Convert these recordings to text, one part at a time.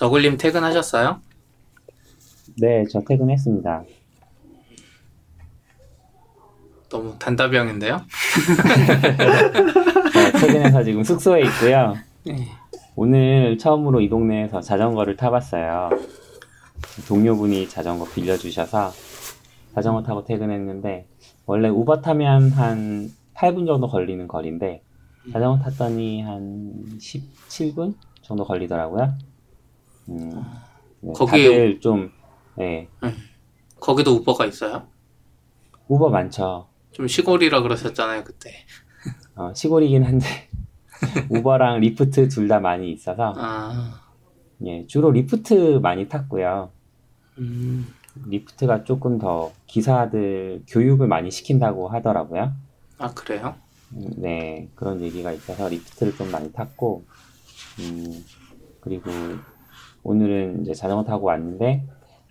너굴님 퇴근하셨어요? 네, 저 퇴근했습니다. 너무 단답형인데요? 네, 퇴근해서 지금 숙소에 있고요. 네. 오늘 처음으로 이 동네에서 자전거를 타봤어요. 동료분이 자전거 빌려주셔서 자전거 타고 퇴근했는데 원래 우버 타면 한 8분 정도 걸리는 거리인데 자전거 탔더니 한 17분 정도 걸리더라고요. 음, 네, 거기- 다들 좀 네, 거기도 우버가 있어요? 우버 많죠. 좀 시골이라 그러셨잖아요, 그때. 어, 시골이긴 한데 우버랑 리프트 둘 다 많이 있어서 아, 예, 주로 리프트 많이 탔고요. 음, 리프트가 조금 더 기사들 교육을 많이 시킨다고 하더라고요. 아, 그래요? 음, 네, 그런 얘기가 있어서 리프트를 좀 많이 탔고, 음, 그리고 오늘은 이제 자전거 타고 왔는데,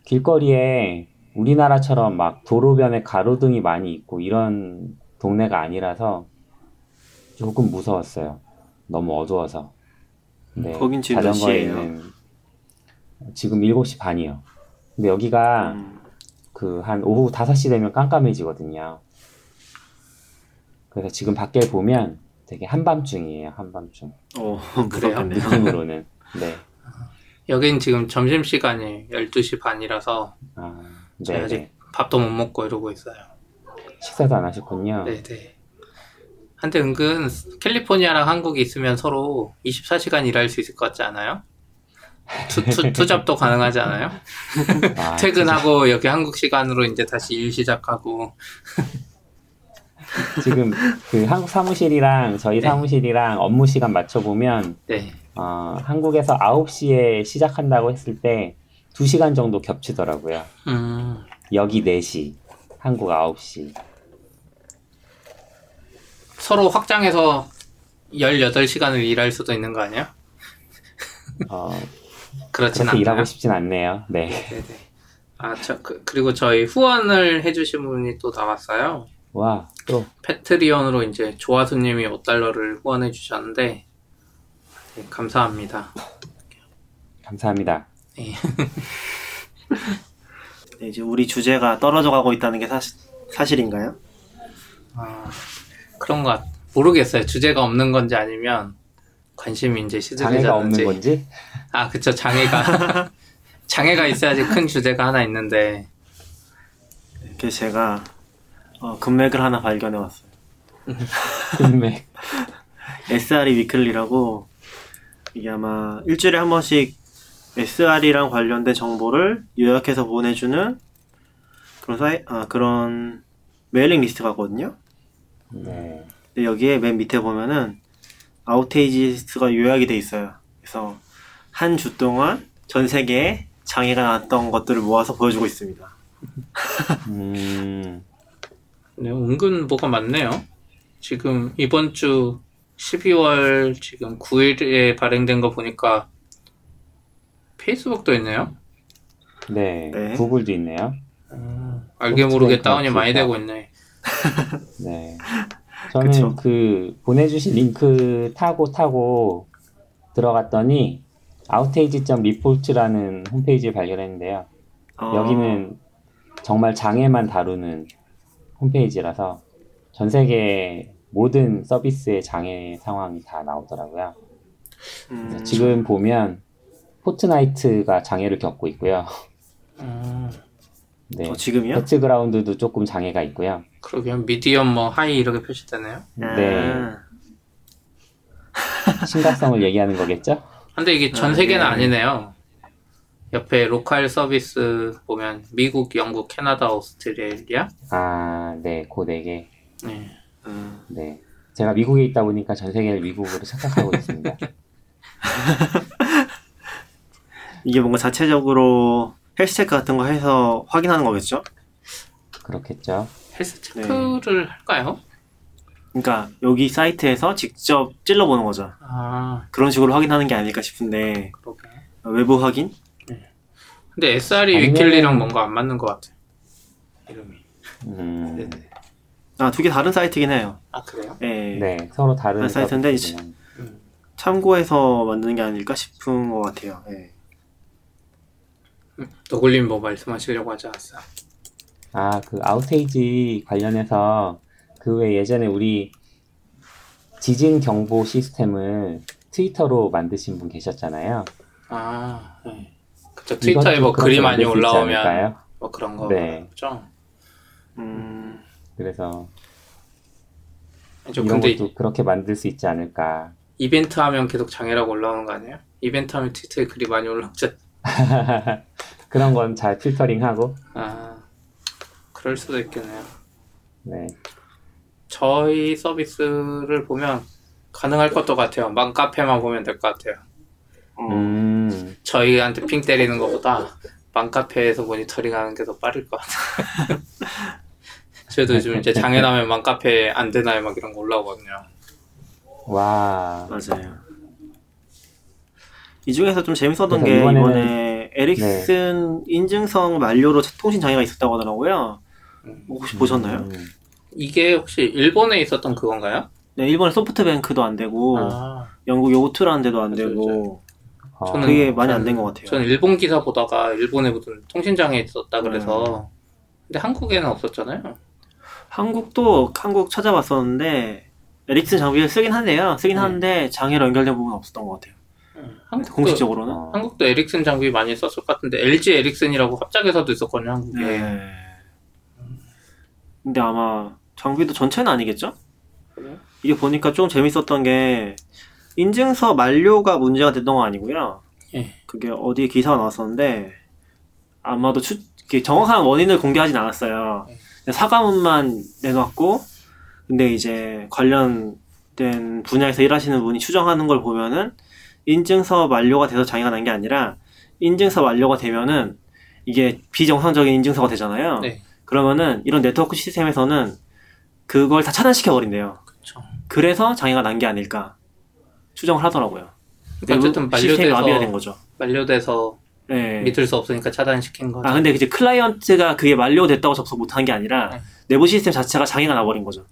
길거리에 우리나라처럼 막 도로변에 가로등이 많이 있고 이런 동네가 아니라서 조금 무서웠어요. 너무 어두워서. 네, 거긴 지금 몇 시예요? 자전거에는 지금 7시 반이요. 근데 여기가 음, 그한 오후 5시 되면 깜깜해지거든요. 그래서 지금 밖에 보면 되게 한밤중이에요, 한밤중. 어, 그래요? 느낌으로는. 네. 여긴 지금 점심시간이 12시 반이라서 아, 네, 아직 네. 밥도 못 먹고 이러고 있어요. 식사도 안 하셨군요. 네네. 근데 은근 캘리포니아랑 한국이 있으면 서로 24시간 일할 수 있을 것 같지 않아요? 투, 투, 투잡도 가능하지 않아요? 아, 퇴근하고 여기 한국 시간으로 이제 다시 일 시작하고 지금 그 한국 사무실이랑 저희 네. 사무실이랑 업무 시간 맞춰보면, 네. 어, 한국에서 9시에 시작한다고 했을 때 2시간 정도 겹치더라고요. 음, 여기 4시, 한국 9시. 서로 확장해서 18시간을 일할 수도 있는 거 아니야? 어, 그렇진 않나요? 일하고 싶진 않네요. 네. 네네. 아, 저, 그, 그리고 저희 후원을 해주신 분이 또 나왔어요. 와, 또, 패트리언으로 이제 조아수님이 5달러를 후원해 주셨는데 네, 감사합니다. 감사합니다. 네. 네, 이제 우리 주제가 떨어져 가고 있다는 게 사실, 사실인가요? 아, 그런 것 같, 모르겠어요. 주제가 없는 건지 아니면 관심이 이제 없는 시들해졌는지. 건지? 아, 그쵸. 장애가 장애가 있어야지 큰 주제가 하나 있는데 그래서 제가 어, 금맥을 하나 발견해 왔어요. 금맥. SRE 위클리라고 이게 아마 일주일에 한 번씩 SR이랑 관련된 정보를 요약해서 보내주는 그런 사이 아, 그런 mailing list가거든요. 네. 근데 여기에 맨 밑에 보면은 outages가 요약이 돼 있어요. 그래서 한 주 동안 전 세계에 장애가 났던 것들을 모아서 보여주고 있습니다. 음, 네, 은근 뭐가 많네요. 지금 이번 주 12월 지금 9일에 발행된 거 보니까 페이스북도 있네요. 네. 네. 구글도 있네요. 알게 모르게 다운이 많이. 되고 있네. 네. 저는 그쵸. 그 보내주신 링크 타고 타고 들어갔더니 outage.report라는 홈페이지를 발견했는데요. 어, 여기는 정말 장애만 다루는 홈페이지라서 전 세계 모든 서비스의 장애 상황이 다 나오더라고요. 음, 지금 보면 포트나이트가 장애를 겪고 있고요. 음, 네. 어, 지금이요? 배틀그라운드도 조금 장애가 있고요. 그러게요. medium 뭐 high 이렇게 표시되네요. 네. 아, 심각성을 얘기하는 거겠죠? 근데 이게 전 아, 세계는 예. 아니네요. 옆에 로컬 서비스 보면 미국, 영국, 캐나다, 오스트레일리아. 아, 네, 고되게. 네. 음, 네. 제가 미국에 있다 보니까 전 세계를 미국으로 착각하고 있습니다. 이게 뭔가 자체적으로 헬스 체크 같은 거 해서 확인하는 거겠죠? 그렇겠죠? 헬스 체크를 할까요? 그러니까 여기 사이트에서 직접 찔러보는 거죠. 아, 그런 식으로 확인하는 게 아닐까 싶은데 그러게. 외부 확인? 근데 SR이 아니면은- 위킬리랑 뭔가 안 맞는 것 같아. 이름이. 음, 네네. 아 두 개 다른 사이트긴 해요. 아, 그래요? 예. 네, 서로 다른 한 사이트인데 서비스지만. 참고해서 만드는 게 아닐까 싶은 것 같아요. 예. 너굴님 뭐 말씀하시려고 하지 않았어요? 아, 그 아우테이지 관련해서 그 외 예전에 우리 지진 경보 시스템을 트위터로 만드신 분 계셨잖아요. 아, 네. 트위터에 뭐 글이 많이 올라오면? 뭐 그런 거 네. 죠 음, 그래서 저 이런 근데 것도 그렇게 만들 수 있지 않을까. 이벤트 하면 계속 장애라고 올라오는 거 아니에요? 이벤트 하면 트위터에 글이 많이 올라오죠. 그런 건 잘 필터링하고, 아, 그럴 수도 있겠네요. 네. 저희 서비스를 보면 가능할 것도 같아요. 맘카페만 보면 될 것 같아요. 음, 음, 저희한테 핑 때리는 것보다 맘카페에서 모니터링 하는 게 더 빠를 것 같아요. 저희도 요즘 이제 장애 나면 맘카페 안 되나요? 막 이런 거 올라오거든요. 와. 맞아요. 이 중에서 좀 재밌었던 게 이번에는- 이번에 에릭슨 인증성 만료로 통신 장애가 있었다고 하더라고요. 혹시 보셨나요? 음, 이게 혹시 일본에 있었던 그건가요? 네, 일본의 소프트뱅크도 안 되고 아, 영국 요트라는 데도 안 맞아요, 되고 어, 저는- 그게 많이 안 된 것 같아요. 저는 일본 기사 보다가 일본에 무슨 통신장애 있었다 그래서 음. 근데 한국에는 없었잖아요. 한국도 한국 찾아봤었는데 에릭슨 장비를 쓰긴 한데요. 쓰긴 네. 하는데 장애로 연결된 부분은 없었던 것 같아요. 한국도, 공식적으로는. 어, 한국도 에릭슨 장비 많이 썼을 것 같은데 LG 에릭슨이라고 합작에서도 있었거든요 한국에. 네. 근데 아마 장비도 전체는 아니겠죠? 그래요? 이게 보니까 좀 재밌었던 게 인증서 만료가 문제가 됐던 건 아니고요. 예. 그게 어디에 기사가 나왔었는데 아마도 추, 정확한 원인을 공개하진 않았어요. 네. 그냥 사과문만 내놨고 근데 이제 관련된 분야에서 일하시는 분이 추정하는 걸 보면은 인증서 만료가 돼서 장애가 난 게 아니라 인증서 만료가 되면은 이게 비정상적인 인증서가 되잖아요. 네. 그러면은 이런 네트워크 시스템에서는 그걸 다 차단시켜 버린대요. 그래서 장애가 난 게 아닐까 추정을 하더라고요. 그러니까 어쨌든 시스템이 마비가 된 거죠. 만료돼서 네. 믿을 수 없으니까 차단시킨 거죠. 아 근데 이제 클라이언트가 그게 만료됐다고 접속 못한 게 아니라 네. 내부 시스템 자체가 장애가 나버린 거죠.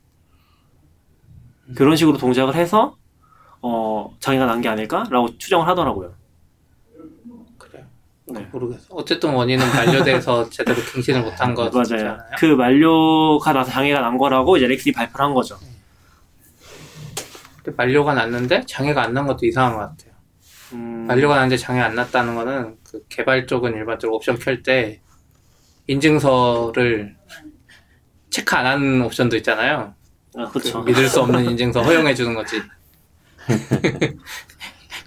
음. 그런 식으로 동작을 해서 어 장애가 난 게 아닐까라고 추정을 하더라고요. 그래요. 네. 모르겠어. 어쨌든 원인은 만료돼서 제대로 갱신을 못한 거지 맞아요. 그 만료가 나서 장애가 난 거라고 이제 렉슨이 발표를 한 거죠. 근데 만료가 났는데 장애가 안 난 것도 이상한 것 같아요. 음, 만료가 났는데 장애 안 났다는 거는 그 개발 쪽은 일반적으로 옵션 펼 때 인증서를 체크 안 하는 옵션도 있잖아요. 아, 그렇죠. 그 믿을 수 없는 인증서 허용해 주는 거지.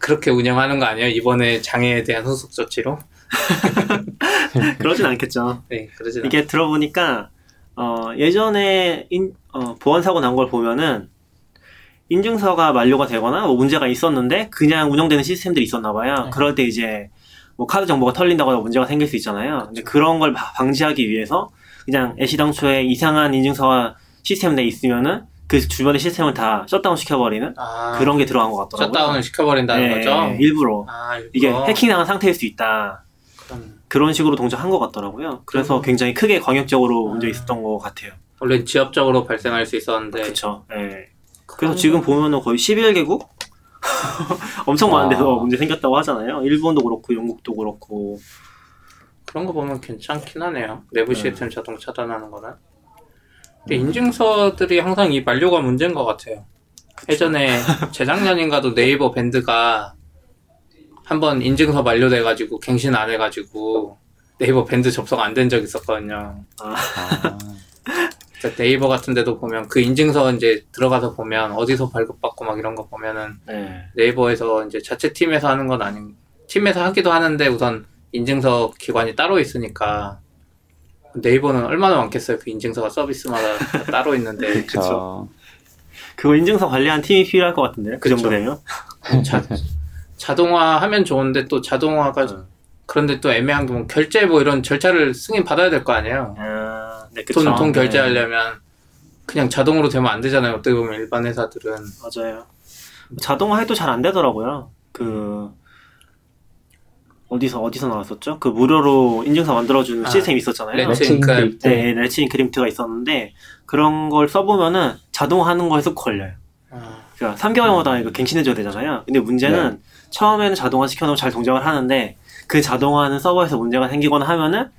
그렇게 운영하는 거 아니에요? 이번에 장애에 대한 후속 조치로? 그러진 않겠죠. 네, 그러진 이게 들어보니까 어, 예전에 인, 어, 보안 사고 난 걸 보면은 인증서가 만료가 되거나 뭐 문제가 있었는데 그냥 운영되는 시스템들이 있었나 봐요. 네. 그럴 때 이제 뭐 카드 정보가 털린다거나 문제가 생길 수 있잖아요. 근데 그런 걸 바- 방지하기 위해서 그냥 애시 당초에 이상한 인증서가 시스템 내에 있으면은 그 주변의 시스템을 다 셧다운 시켜버리는 아, 그런 게 들어간 것 같더라고요. 셧다운을 시켜버린다는 네, 거죠? 일부러 아, 일부러. 이게 해킹당한 상태일 수 있다. 그럼 그런 식으로 동작한 것 같더라고요. 그래서 음. 굉장히 크게 광역적으로 문제 아. 있었던 것 같아요. 원래 지역적으로 발생할 수 있었는데 그쵸. 예. 그래서 지금 보면은 거의 11개국? 엄청 많은 데서 와. 문제 생겼다고 하잖아요. 일본도 그렇고, 영국도 그렇고. 그런 거 보면 괜찮긴 하네요. 내부 네. 시스템 자동 차단하는 거는. 근데 인증서들이 항상 이 만료가 문제인 것 같아요. 예전에 재작년인가도 네이버 밴드가 한번 인증서 만료돼가지고 갱신 안 해가지고 네이버 밴드 접속 안 된 적 있었거든요. 아, 그래서 네이버 같은 데도 보면 그 인증서 이제 들어가서 보면 어디서 발급받고 막 이런 거 보면은 네. 네이버에서 이제 자체 팀에서 하는 건 아닌 팀에서 하기도 하는데 우선 인증서 기관이 따로 있으니까 네이버는 얼마나 많겠어요 그 인증서가 서비스마다 다 따로 있는데 그쵸. 그거 인증서 관리한 팀이 필요할 것 같은데요. 그 정도. 되면. 자, 자동화 하면 좋은데 또 자동화가 음. 그런데 또 애매한 게 뭐 결제 뭐 이런 절차를 승인 받아야 될 거 아니에요 아, 네, 그쵸. 돈, 돈 네. 결제하려면 그냥 자동으로 되면 안 되잖아요 어떻게 보면 일반 회사들은 맞아요. 자동화 해도 잘 안 되더라고요. 그, 어디서, 어디서 나왔었죠? 그 무료로 인증서 만들어주는 아, 시스템이 있었잖아요. Let's Let's Encrypt. Encrypt. 네, Let's Encrypt가 있었는데, 그런 걸 써보면은 자동화하는 거에서 걸려요. 아, 그러니까 3개월마다 이거 갱신해줘야 되잖아요. 근데 문제는 처음에는 자동화 시켜놓으면 잘 동작을 하는데 그 자동화하는 서버에서 문제가 생기거나 하면은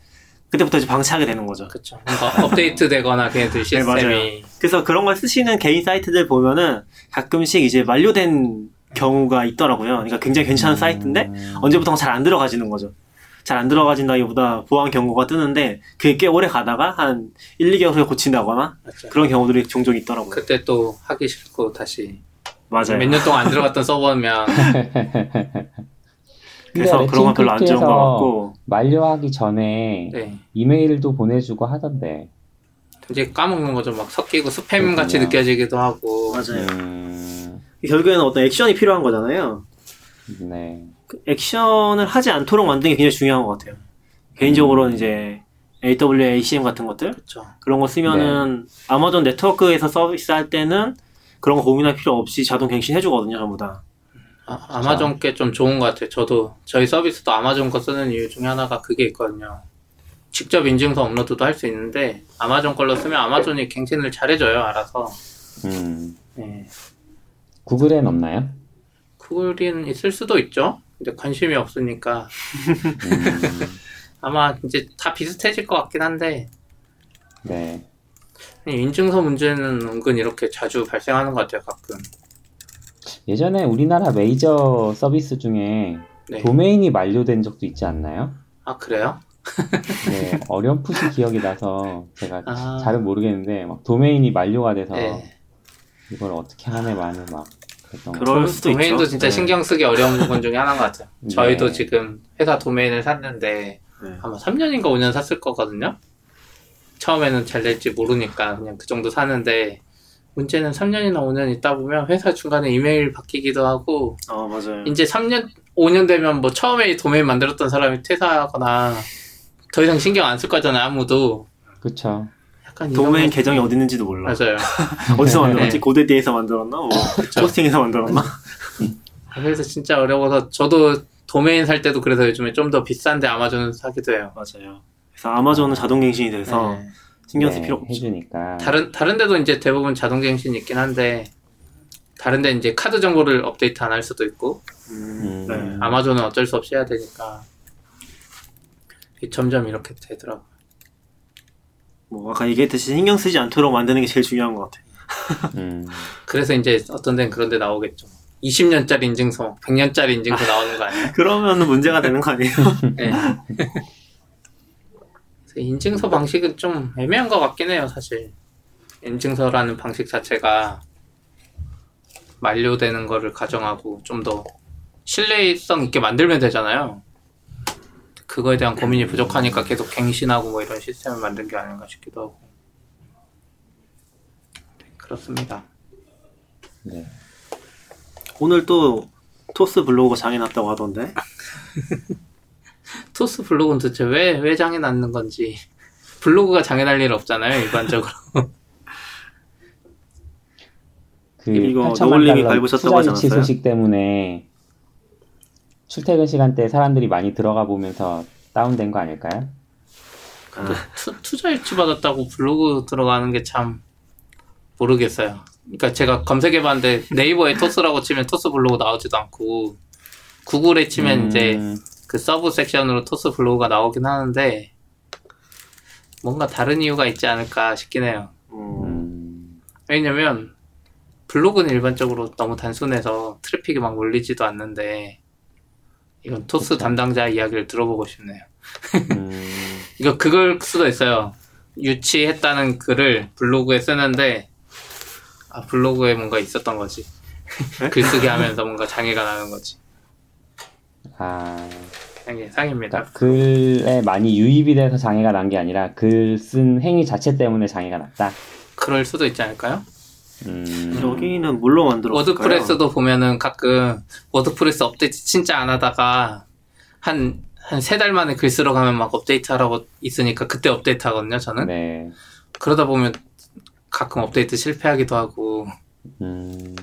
그때부터 이제 방치하게 되는 거죠. 그쵸. 뭔가 업데이트 되거나 걔네들 네, 맞아요. 시스템이. 그래서 그런 걸 쓰시는 개인 사이트들 보면은 가끔씩 이제 만료된 경우가 있더라고요. 그러니까 굉장히 괜찮은 사이트인데 음. 언제부턴가 잘안 들어가지는 거죠. 잘 안 들어가진다기보다 보안 경고가 뜨는데 그게 꽤 오래 가다가 한 1, 2개월 후에 고친다거나 맞죠. 그런 경우들이 종종 있더라고요. 그때 또 하기 싫고 다시 맞아요. 몇 년 동안 안 들어갔던 서버면 그래서 그런 건 별로 안 좋은 것 같고 만료하기 전에 네. 이메일도 보내주고 하던데. 이제 까먹는 거죠. 막 섞이고 스팸 같이. 느껴지기도 하고. 맞아요. 음, 결국에는 어떤 액션이 필요한 거잖아요. 네. 그 액션을 하지 않도록 만드는 게 굉장히 중요한 것 같아요. 개인적으로는 이제 AWACM 같은 것들 그렇죠. 그런 거 쓰면은 아마존 네트워크에서 서비스 할 때는 그런 거 고민할 필요 없이 자동 갱신 해주거든요, 전부 다. 아, 아마존 게 좀 좋은 것 같아요. 저도 저희 서비스도 아마존 거 쓰는 이유 중에 하나가 그게 있거든요. 직접 인증서 업로드도 할 수 있는데 아마존 걸로 쓰면 아마존이 갱신을 잘해줘요. 알아서. 음, 네. 구글엔 없나요? 구글은 있을 수도 있죠. 근데 관심이 없으니까 음, 아마 이제 다 비슷해질 것 같긴 한데 네. 인증서 문제는 은근 이렇게 자주 발생하는 것 같아요. 가끔. 예전에 우리나라 메이저 서비스 중에 네. 도메인이 만료된 적도 있지 않나요? 아 그래요? 네, 어렴풋이 기억이 나서 제가 아. 잘은 모르겠는데 막 도메인이 만료가 돼서 네. 이걸 어떻게 하네 마네 막 그랬던 거. 그럴 수도 도메인도 있죠. 진짜 네. 신경 쓰기 어려운 부분 중에 하나인 것 같아요. 저희도 네. 지금 회사 도메인을 샀는데 네. 아마 3년인가 5년 샀을 거거든요. 처음에는 잘 될지 모르니까 그냥 그 정도 사는데 문제는 3년이나 5년 있다 보면 회사 중간에 이메일 바뀌기도 하고 어, 맞아요. 이제 3년 5년 되면 뭐 처음에 도메인 만들었던 사람이 퇴사하거나 더 이상 신경 안 쓸 거잖아요 아무도 그쵸. 약간 도메인 계정이 어디 있는지도 몰라. 거- 맞아요 어디서 만들었지? 네. 고데디에서 만들었나? 뭐 포스팅에서 만들었나? 그래서 진짜 어려워서 저도 도메인 살 때도 그래서 요즘에 좀 더 비싼데 아마존 사기도 해요 맞아요. 그래서 아마존은 자동 갱신이 돼서 네. 신경 쓸 네, 필요 없죠. 해주니까. 다른 다른 데도 이제 대부분 자동 갱신이 있긴 한데 다른 데 이제 카드 정보를 업데이트 안 할 수도 있고 음, 음. 네. 아마존은 어쩔 수 없이 해야 되니까 점점 이렇게 되더라고. 뭐 아까 얘기했듯이 신경 쓰지 않도록 만드는 게 제일 중요한 것 같아요. 음, 그래서 이제 어떤 데는 그런 데 나오겠죠. 20년짜리 인증서, 100년짜리 인증서 나오는 거 아니에요? 그러면 문제가 되는 거 아니에요? 네. 인증서 방식은 좀 애매한 것 같긴 해요, 사실. 인증서라는 방식 자체가 만료되는 거를 가정하고 좀 더 신뢰성 있게 만들면 되잖아요. 그거에 대한 고민이 부족하니까 계속 갱신하고 뭐 이런 시스템을 만든 게 아닌가 싶기도 하고. 네, 그렇습니다. 네. 오늘 또 토스 블로그가 장애 났다고 하던데. 토스 블로그는 도대체 왜, 왜 장애 났는 건지. 블로그가 장애 날 일 없잖아요, 일반적으로. 그 이거 8천만 노을님이 달러 밟으셨다고 하지 투자 유치 않았어요? 소식 때문에 출퇴근 시간대 사람들이 많이 들어가 보면서 다운된 거 아닐까요? 아, 투, 투자 유치 받았다고 블로그 들어가는 게 참 모르겠어요. 그러니까 제가 검색해봤는데 네이버에 토스라고 치면 토스 블로그 나오지도 않고 구글에 치면 음, 이제 그 sub section으로 토스 블로그가 나오긴 하는데 뭔가 다른 이유가 있지 않을까 싶긴 해요. 음, 음, 왜냐면 블로그는 일반적으로 너무 단순해서 트래픽이 막 몰리지도 않는데 이건 토스 담당자 이야기를 들어보고 싶네요. 음, 이거 그걸 수도 있어요. 유치했다는 글을 블로그에 쓰는데 아 블로그에 뭔가 있었던 거지. 글쓰기 하면서 뭔가 장애가 나는 거지. 아, 상입니다. 그러니까 글에 많이 유입이 돼서 장애가 난 게 아니라 글 쓴 행위 자체 때문에 장애가 났다. 그럴 수도 있지 않을까요? 음, 여기는 뭘로 만들었을까요? WordPress도 보면은 가끔 WordPress 업데이트 진짜 안 하다가 한 한 세 달 만에 글 쓰러 가면 막 업데이트 하라고 있으니까 그때 업데이트 하거든요, 저는. 네. 그러다 보면 가끔 업데이트 실패하기도 하고. 음,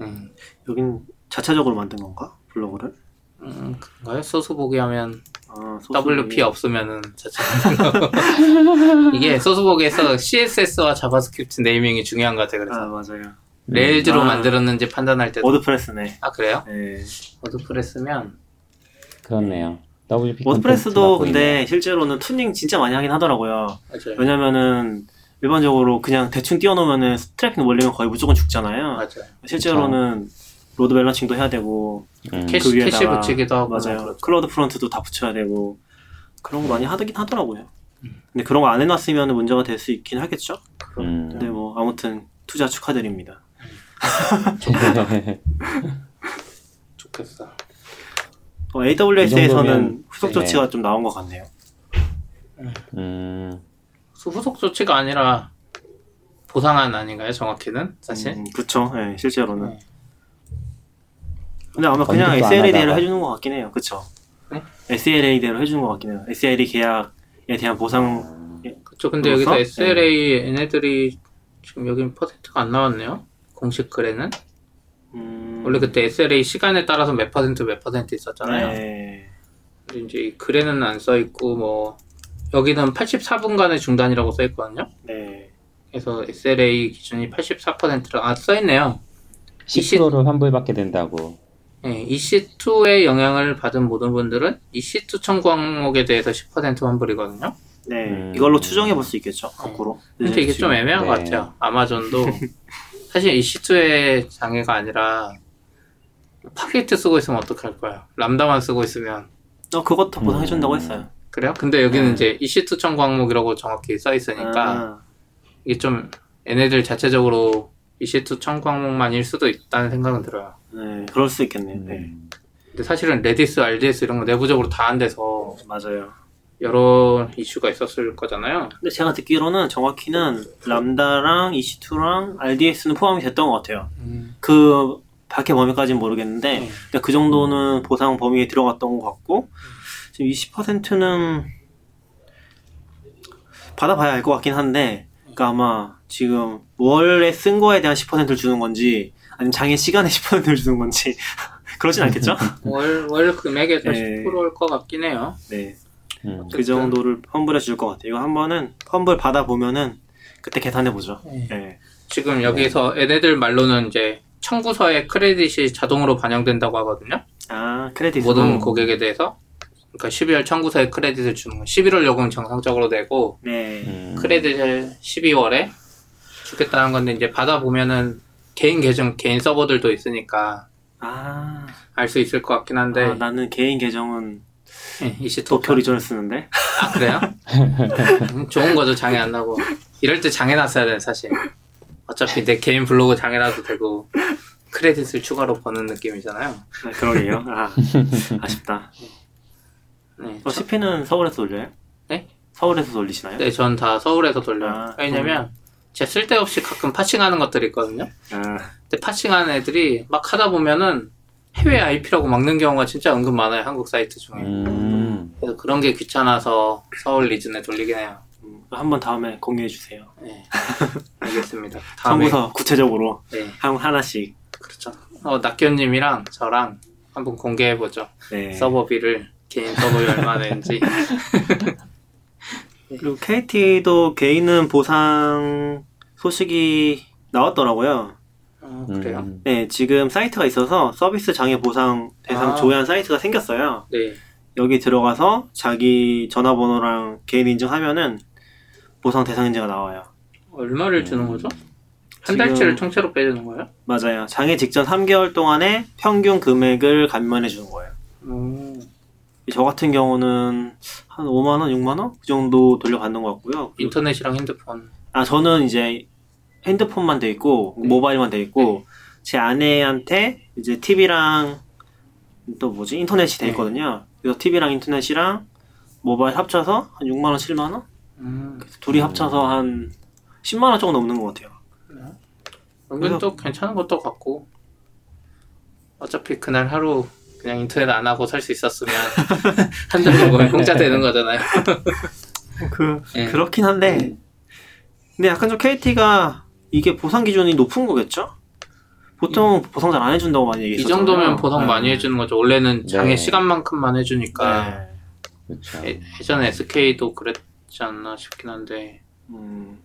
음, 여긴 자체적으로 만든 건가? 블로그를? 음 그런가요? 소스 보기 하면 아, WP. 없으면은 자체 이게 소스 보기에서 CSS와 JavaScript naming이 중요한 것 같아요. 그래서 아, 맞아요. Rails로 아. 만들었는지 판단할 때도 WordPress네. 아 그래요? 네. WordPress면 그렇네요. WP WordPress도 근데 실제로는 튜닝 진짜 많이 하긴 하더라고요. 맞아요. 왜냐면은 일반적으로 그냥 대충 띄워놓으면은 트래픽 몰리면 거의 무조건 죽잖아요. 맞아요. 실제로는 load balancing도 해야 되고 음. 캐시, 그 위에다가- 캐시 붙이기도 하고 맞아요. 그렇죠. CloudFront도 다 붙여야 되고 그런 거 많이 하긴 하더라고요. 음. 근데 그런 거 안 해놨으면 문제가 될 수 있긴 하겠죠. 음. 근데 뭐 아무튼 투자 축하드립니다. 좋겠어. 어, 이 AWS에서는 정도면- 후속 네. 조치가 좀 나온 것 같네요. 음. 후속 조치가 아니라 보상안 아닌가요? 정확히는 사실. 음, 그쵸. 네, 실제로는. 네. 근데 아마 그냥 SLA대로. 해주는 것 같긴 해요. 그쵸. 네? SLA대로 해주는 것 같긴 해요. SLA 계약에 대한 보상, 그렇죠. 근데? 여기서 SLA 얘네들이 지금 여기 퍼센트가 안 나왔네요. 공식 글에는 음, 원래 그때 SLA 시간에 따라서 몇 퍼센트 몇 퍼센트 있었잖아요. 네. 근데 이제 이 글에는 안 써 있고 뭐 여기는 84분간의 중단이라고 써 있거든요. 네. 그래서 SLA 기준이 84%라 아, 써 있네요. 10%를 환불받게 된다고. 네, EC2의 영향을 받은 모든 분들은 EC2 청구 항목에 대해서 10% 환불이거든요. 네. 음. 이걸로 추정해 볼 수 있겠죠. 거꾸로. 근데 이게 좀 애매한 것 네. 같아요. 아마존도 사실 EC2의 장애가 아니라 Fargate 쓰고 있으면 어떡할 거야. Lambda만 쓰고 있으면 어, 그것도 음. 보상해 준다고 했어요. 그래요? 근데 여기는 네. 이제 EC2 청구 항목이라고 정확히 써 있으니까 아, 이게 좀 얘네들 자체적으로 EC2 청구 항목만일 수도 있다는 생각은 들어요. 네. 그럴 수 있겠네요. 네. 음. 근데 사실은 Redis, RDS 이런 거 내부적으로 다 안 돼서 맞아요. 여러 이슈가 있었을 거잖아요. 근데 제가 듣기로는 정확히는 람다랑 EC2랑 RDS는 포함이 됐던 것 같아요. 그 밖의 범위까지는 모르겠는데 네. 근데 그 정도는 보상 범위에 들어갔던 것 같고 지금 20%는 받아봐야 알 것 같긴 한데 그러니까 아마 지금 월에 쓴 거에 대한 10%를 주는 건지 아니면 장애 시간에 10%를 주는 건지 그러진 않겠죠? 월, 월 금액에서 네. 10%일 것 같긴 해요. 네. 음. 그 정도를 환불해 줄 것 같아요. 이거 한 번은 환불 받아 보면은 그때 계산해 보죠. 네. 네. 지금 여기서 얘네들 말로는 이제 청구서에 크레딧이 자동으로 반영된다고 하거든요. 아 크레딧 모든 고객에 대해서. 그러니까 12월 청구서에 크레딧을 주는 거. 11월 요금 정상적으로 되고 네. 음. 크레딧을 12월에 주겠다는 건데 이제 받아보면은 개인 계정, 개인 서버들도 있으니까 아, 알 수 있을 것 같긴 한데 아, 나는 개인 계정은 네, 도쿄 리전을 쓰는데. 아 그래요? 음, 좋은 거죠 장애 안 나고 이럴 때 장애 났어야 돼 사실 어차피 내 개인 블로그 장애 나도 되고 크레딧을 추가로 버는 느낌이잖아요 아, 그러게요. 아, 아쉽다. 네, 어, CP는 서울에서 돌려요? 네? 서울에서 돌리시나요? 네, 전 다 서울에서 돌려요 아, 왜냐면 제가 쓸데없이 가끔 파칭하는 것들이 있거든요 아, 근데 파칭하는 애들이 막 하다 보면은 해외 IP라고 막는 경우가 진짜 은근 많아요 한국 사이트 중에 음. 그래서 그런 게 귀찮아서 서울 리즌에 돌리긴 해요 음, 한번 다음에 공유해 주세요. 네 알겠습니다 다음에 청구서 구체적으로 네 한 하나씩. 그렇죠. 어, 낙견님이랑 저랑 한번 공개해 보죠. 네. 서버비를, 개인 서버비 얼마 내는지. 그리고 KT도 개인은 보상 소식이 나왔더라고요. 어, 그래요? 음. 네, 지금 사이트가 있어서 서비스 장애 보상 대상 아. 조회한 사이트가 생겼어요. 네. 여기 들어가서 자기 전화번호랑 개인 인증하면은 보상 대상 인증가 나와요. 얼마를 주는 음. 거죠? 한 달치를 통째로 빼주는 거예요? 맞아요. 장애 직전 3개월 동안에 평균 금액을 감면해 주는 거예요. 음, 저 같은 경우는 한 5만 원, 6만 원? 그 정도 돌려받는 것 같고요. 인터넷이랑 핸드폰. 아, 저는 이제 핸드폰만 돼 있고 네. 모바일만 돼 있고 제 아내한테 이제 TV랑 또 뭐지? 인터넷이 돼 네. 있거든요. 그래서 TV랑 인터넷이랑 모바일 합쳐서 한 6만 원, 7만 원? 음, 둘이 합쳐서 한 10만 원 정도 넘는 것 같아요. 은근 그래서- 또 괜찮은 것도 같고. 어차피 그날 하루 그냥 인터넷 안 하고 살 수 있었으면 한달 정도면 공짜 되는 거잖아요. 그 네. 그렇긴 한데 근데 약간 좀 KT가 이게 보상 기준이 높은 거겠죠? 보통 보상 잘 안 해준다고 많이 이 얘기했었잖아요. 정도면 보상 네. 많이 해주는 거죠. 원래는 장애 네. 시간만큼만 해주니까. 네. 그렇죠. 예, 예전에 SK도 그랬지 않나 싶긴 한데 음,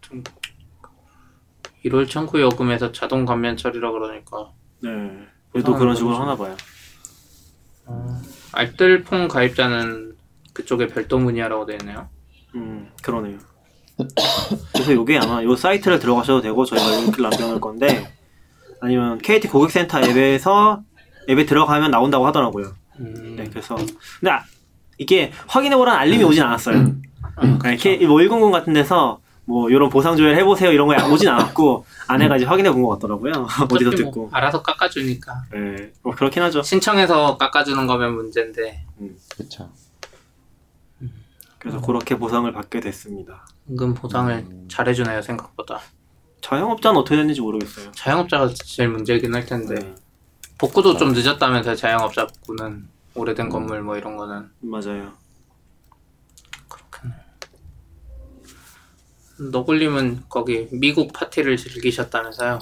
좀 1월 청구 요금에서 자동 감면 처리라 그러니까 네. 그래도 그런 식으로. 하나 봐요. 알뜰폰 가입자는 그쪽에 별도 문의하라고 되어 있네요. 음, 그러네요. 그래서 이게 아마 이 사이트를 들어가셔도 되고 저희가 링크를 남겨놓을 건데 아니면 KT 고객센터 앱에서 앱에 들어가면 나온다고 하더라고요. 음, 네, 그래서 근데 아, 이게 확인해보라는 알림이 오진 않았어요. 아, 그냥 K, 뭐 100 같은 데서 뭐 이런 보상 조회를 해보세요 이런 거 오진 않았고 아내가 이제 확인해 본 것 같더라고요. 어디서 뭐 듣고. 알아서 깎아주니까 네, 뭐 그렇긴 하죠. 신청해서 깎아주는 거면 문제인데 그렇죠. 그래서 그렇게 보상을 받게 됐습니다. 은근 보상을 음. 잘해주네요 생각보다. 자영업자는 어떻게 됐는지 모르겠어요. 자영업자가 제일 문제긴 할 텐데 네, 복구도 좀 늦었다면서 자영업자 복구는 오래된 건물 뭐 이런 거는 맞아요. 너굴님은 거기 미국 파티를 즐기셨다면서요?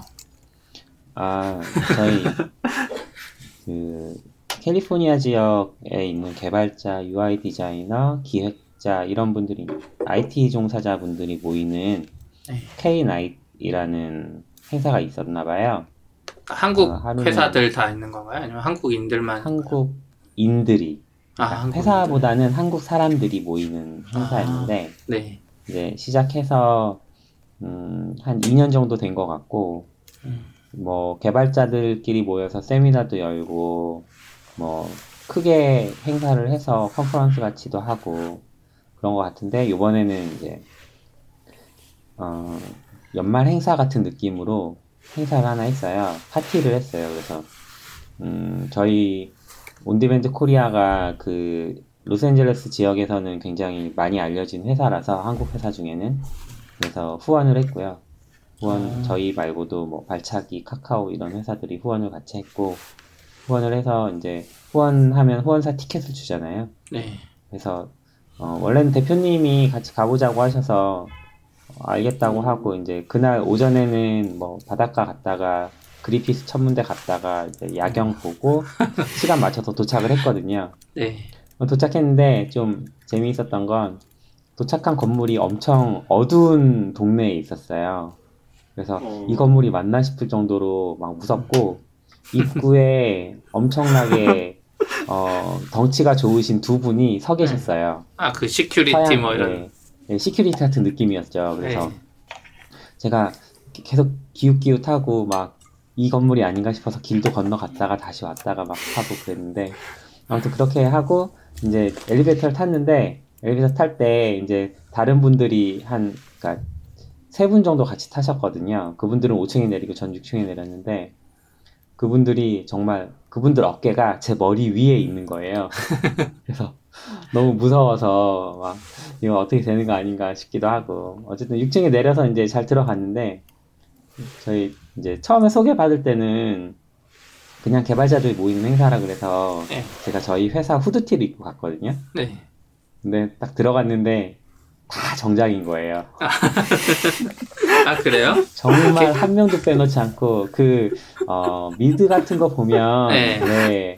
아, 저희 그 캘리포니아 지역에 있는 개발자, UI 디자이너, 기획자 이런 분들이 IT 종사자 분들이 모이는 네. K-Night이라는 행사가 있었나 봐요. 한국 아, 하루는- 회사들 다 있는 건가요? 아니면 한국인들만? 한국인들이 아, 그러니까 한국인들. 회사보다는 한국 사람들이 모이는 행사였는데 네. 이제 시작해서 음, 한 2년 정도 된 것 같고 음. 뭐 개발자들끼리 모여서 세미나도 열고 뭐 크게 행사를 해서 컨퍼런스 같이도 하고 그런 것 같은데 이번에는 이제 어, 연말 행사 같은 느낌으로 행사를 하나 했어요. 파티를 했어요. 그래서 음, 저희 OnDemandKorea가 그 로스앤젤레스 지역에서는 굉장히 많이 알려진 회사라서 한국 회사 중에는 그래서 후원을 했고요. 후원 아. 저희 말고도 뭐 발차기, 카카오 이런 회사들이 후원을 같이 했고 후원을 해서 이제 후원하면 후원사 티켓을 주잖아요. 네. 그래서 어, 원래는 대표님이 같이 가보자고 하셔서 어, 알겠다고 하고 이제 그날 오전에는 뭐 바닷가 갔다가 그리피스 천문대 갔다가 이제 야경 보고 시간 맞춰서 도착을 했거든요. 네. 어, 도착했는데 좀 재미있었던 건 도착한 건물이 엄청 어두운 동네에 있었어요. 그래서 어. 이 건물이 맞나 싶을 정도로 막 무섭고 입구에 엄청나게 어, 덩치가 좋으신 두 분이 서 계셨어요. 아, 그 security 서양- 뭐 이런. 예, 예, security 같은 느낌이었죠. 그래서 네. 제가 계속 기웃기웃하고 막 이 건물이 아닌가 싶어서 길도 건너갔다가 다시 왔다가 막 하고 그랬는데 아무튼 그렇게 하고 이제 엘리베이터를 탔는데 엘리베이터 탈 때 이제 다른 분들이 한 그러니까 세 분 정도 같이 타셨거든요. 그분들은 5층에 내리고 전 6층에 내렸는데 그분들이 정말 그분들 어깨가 제 머리 위에 있는 거예요. 그래서 너무 무서워서 막 이거 어떻게 되는 거 아닌가 싶기도 하고 어쨌든 6층에 내려서 이제 잘 들어갔는데 저희 이제 처음에 소개받을 때는 그냥 개발자들이 모이는 행사라 그래서 네. 제가 저희 회사 후드티를 입고 갔거든요. 네. 근데 딱 들어갔는데 다 정장인 거예요. 아, 그래요? 정말 한 명도 빼놓지 않고 그 어, 미드 같은 거 보면 네. 네,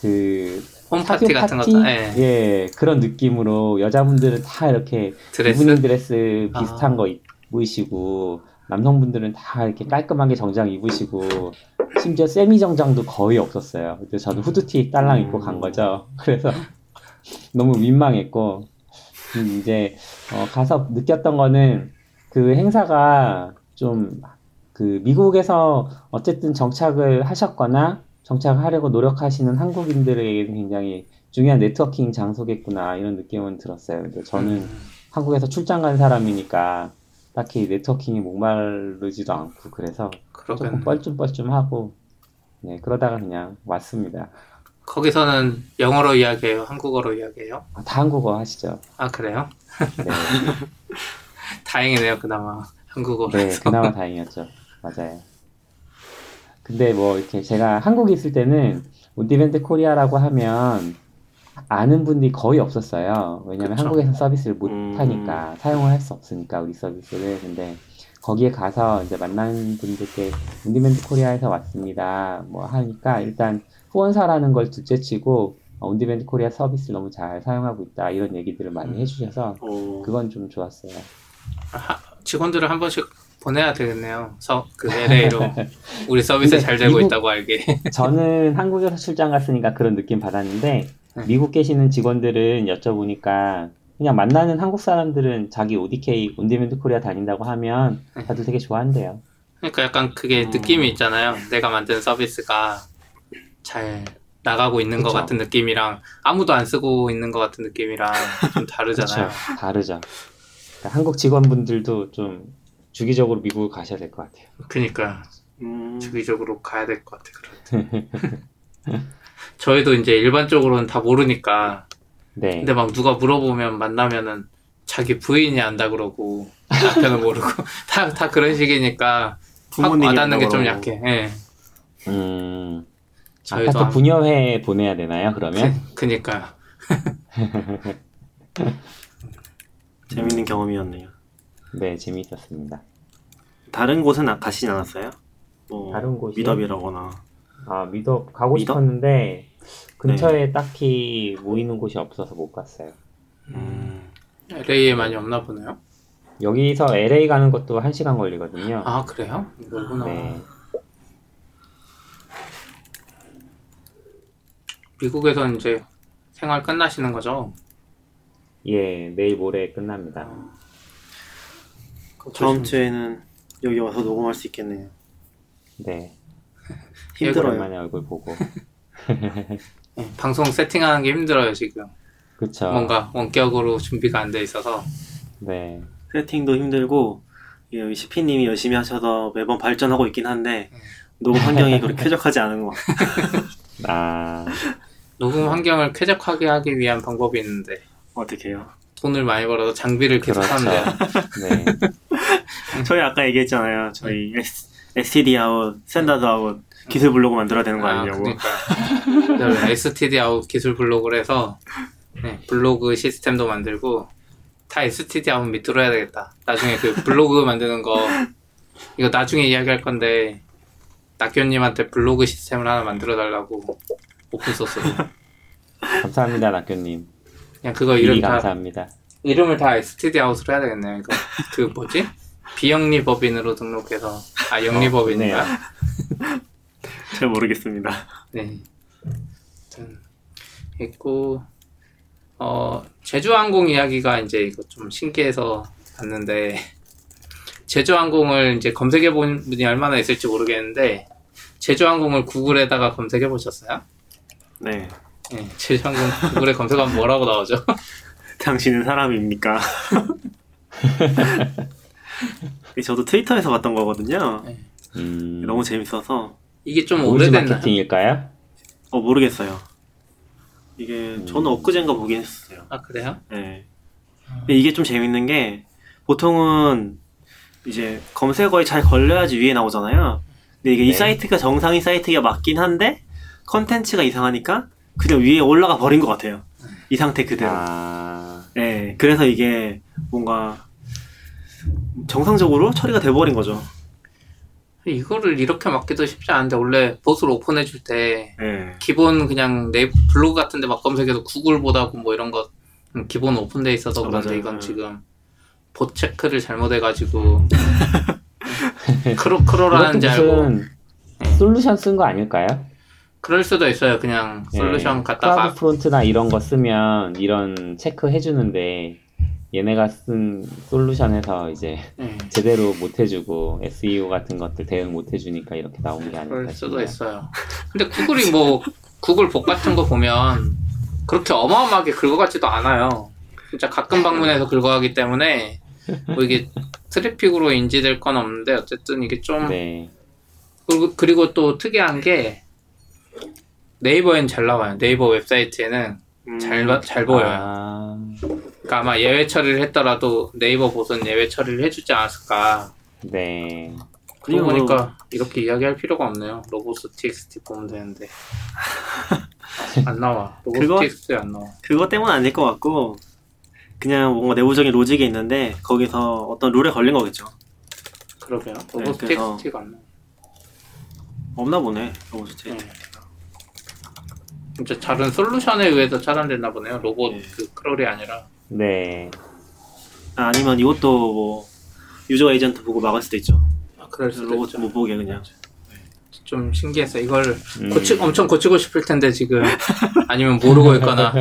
그 홈파티 같은 파티? 것도. 네. 예 그런 느낌으로 여자분들은 다 이렇게 드레스. 이브닝 드레스 비슷한 아. 거 입으시고 남성분들은 다 이렇게 깔끔하게 정장 입으시고 심지어 세미 정장도 거의 없었어요. 그래서 저는 후드티 딸랑 입고 간 거죠. 그래서 너무 민망했고 음, 이제 어, 가서 느꼈던 거는 그 행사가 좀 그 미국에서 어쨌든 정착을 하셨거나 정착하려고 노력하시는 한국인들에게 굉장히 중요한 네트워킹 장소겠구나 이런 느낌은 들었어요. 근데 저는 음, 한국에서 출장 간 사람이니까 딱히 네트워킹이 목마르지도 않고 그래서 조금 그러면 뻘쭘뻘쭘하고 네 그러다가 그냥 왔습니다. 거기서는 영어로 이야기해요? 한국어로 이야기해요? 아, 다 한국어 하시죠? 아, 그래요? 네, 다행이네요, 그나마. 한국어로 네. 그나마 다행이었죠. 맞아요. 근데 뭐 이렇게 제가 한국에 있을 때는 OnDemandKorea라고 하면 아는 분들이 거의 없었어요. 왜냐면 그쵸. 한국에서 서비스를 못 음. 하니까 사용을 할 수 없으니까 우리 서비스를 근데 거기에 가서 이제 만나는 분들께 OnDemandKorea에서 왔습니다. 뭐 하니까 일단 후원사라는 걸 둘째치고 어, OnDemandKorea 서비스 너무 잘 사용하고 있다 이런 얘기들을 많이 음. 해주셔서 어, 그건 좀 좋았어요. 하- 직원들을 한 번씩 보내야 되겠네요. 서, 그 LA로 우리 서비스 잘 되고 미국- 있다고 알게. 저는 한국에서 출장 갔으니까 그런 느낌 받았는데 네. 미국 계시는 직원들은 여쭤보니까 그냥 만나는 한국 사람들은 자기 ODK 온디맨드 코리아 다닌다고 하면 네. 다들 되게 좋아한대요. 그러니까 약간 그게 음. 느낌이 있잖아요. 내가 만든 서비스가 잘 나가고 있는 것 그쵸. 같은 느낌이랑 아무도 안 쓰고 있는 것 같은 느낌이랑 좀 다르잖아요. 그쵸. 다르죠. 그러니까 한국 직원분들도 좀 주기적으로 미국을 가셔야 될 것 같아요. 그니까 음, 주기적으로 가야 될 것 같아. 그럴 때. 저희도 이제 일반적으로는 다 모르니까 네. 근데 막 누가 물어보면 만나면은 자기 부인이 안다 그러고 남편은 모르고 다 다 그런 식이니까 확 와닿는 게 좀. 약해. 예. 음, 저희도 아파트 한- 분여회 보내야 되나요, 그러면? 그, 그니까요. 재밌는 경험이었네요. 네, 재미있었습니다. 다른 곳은 아- 가시진 않았어요? 뭐 다른 곳이요? 미더비라거나 아, 미더 가고 미더? 싶었는데 근처에 네. 딱히 모이는 곳이 없어서 못 갔어요. 음, LA에 많이 없나 보네요. 여기서 LA 가는 것도 1 시간 걸리거든요. 아 그래요? 이거구나. 네. 미국에선 이제 생활 끝나시는 거죠? 예, 내일 모레 끝납니다. 다음 주에는 여기 와서 녹음할 수 있겠네요. 네. 힘들어요. 오랜만에 얼굴 보고. 예, 방송 세팅하는 게 힘들어요 지금. 그쵸. 뭔가 원격으로 준비가 안 돼 있어서. 네. 세팅도 힘들고 예, 여기 시피님이 열심히 하셔서 매번 발전하고 있긴 한데 녹음 환경이 그렇게 쾌적하지 않은 것 같아요. 아, 녹음 환경을 쾌적하게 하기 위한 방법이 있는데 어떻게 해요? 돈을 많이 벌어서 장비를 계속 그렇죠. 네. 저희 아까 얘기했잖아요. 저희 S, STD out, standard out 기술 블로그 만들어야 되는 거 아, 아니냐고. 그러니까 STD 아웃 기술 블로그를 해서 네, 블로그 시스템도 만들고 다 STD 아웃 밑으로 해야 되겠다. 나중에 그 블로그 만드는 거 이거 나중에 이야기할 건데 낙교님한테 블로그 시스템을 하나 만들어 달라고 오픈 소스로 감사합니다, 낙교님. 그냥 그거 이름 다 감사합니다. 이름을 다 STD 아웃으로 해야 되겠네요. 이거 그 뭐지? 비영리법인으로 등록해서 아 영리법인인가? 어, 잘 모르겠습니다. 네. 아무튼 있고 어 제주항공 이야기가 이제 이거 좀 신기해서 봤는데 제주항공을 이제 검색해 본 분이 얼마나 있을지 모르겠는데 제주항공을 구글에다가 검색해 보셨어요? 네. 네, 제주항공 구글에 검색하면 뭐라고 나오죠? 당신은 사람입니까? 저도 트위터에서 봤던 거거든요. 음, 너무 재밌어서 이게 좀 오래됐나? 마케팅일까요? 어 모르겠어요. 이게 저는 엊그젠가 보긴 했었어요. 아 그래요? 네. 근데 이게 좀 재밌는 게 보통은 이제 검색어에 잘 걸려야지 위에 나오잖아요. 근데 이게 이 네. 사이트가 정상인 사이트가 맞긴 한데 컨텐츠가 이상하니까 그냥 위에 올라가 버린 것 같아요. 이 상태 그대로. 아, 네. 그래서 이게 뭔가 정상적으로 처리가 돼버린 거죠. 이거를 이렇게 막기도 쉽지 않은데 원래 봇을 오픈해줄 때 네. 기본 그냥 내 블로그 같은데 막 검색해서 구글봇하고 뭐 이런 거 음, 기본 오픈돼 있어서 아, 그런데 맞아요. 이건 음. 지금 봇 체크를 잘못해가지고 craw- crawl하는 줄 알고 네. 솔루션 쓴 거 아닐까요? 그럴 수도 있어요. 그냥 솔루션 예, 갖다가 프론트나 이런 거 쓰면 이런 체크 해주는데 얘네가 쓴 솔루션에서 이제 예, 제대로 못 해주고 SEO 같은 것들 대응 못 해주니까 이렇게 나온 게 아닐까 수도. 있어요. 근데 구글이 뭐 구글 복 같은 거 보면 그렇게 어마어마하게 긁어가지도 않아요. 진짜 가끔 방문해서 긁어가기 때문에 뭐 이게 트래픽으로 인지될 건 없는데 어쨌든 이게 좀 네. 그리고, 그리고 또 특이한 게 네이버엔 잘 나와요. 네이버 웹사이트에는 음, 잘, 봐- 잘 보여요. 아, 그러니까 아마 예외 처리를 했더라도 네이버 보선 예외 처리를 해주지 않았을까. 네. 그리고 보니까 이렇게 이야기할 필요가 없네요. robots txt 보면 되는데 안 나와. robots 그거- txt 안 나와. 그것 때문은 아닐 것 같고 그냥 뭔가 내부적인 로직이 있는데 거기서 어떤 룰에 걸린 거겠죠. 그러게요. robots 네, 그래서- txt가 안 나와. 없나 보네. 너무 좋지. 네. 진짜 다른 솔루션에 의해서 차단됐나 보네요. 로봇 네. 그 crawl이 아니라. 네. 아, 아니면 이것도 뭐 user agent 보고 막을 수도 있죠. 아, 그럴 수도 로봇 있죠. 못 보게 그냥. 좀 신기했어요. 이걸 음. 고치, 엄청 고치고 싶을 텐데 지금 아니면 모르고 있거나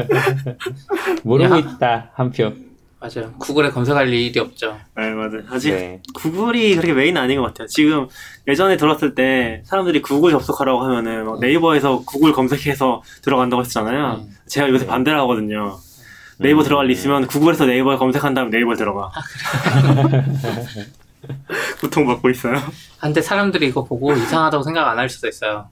모르고 야. 있다 한 표. 맞아요. 구글에 검색할 일이 없죠. 네, 맞아요. 아직 네. 구글이 그렇게 메인 아닌 것 같아요. 지금 예전에 들었을 때 사람들이 구글 접속하라고 하면은 막 네이버에서 구글 검색해서 들어간다고 했잖아요. 음. 제가 요새 반대를 하거든요. 네이버 음. 들어갈 일 있으면 구글에서 네이버에 검색한 다음에 네이버 들어가. 고통받고 있어요. 아, 근데 사람들이 이거 보고 이상하다고 생각 안 할 수도 있어요.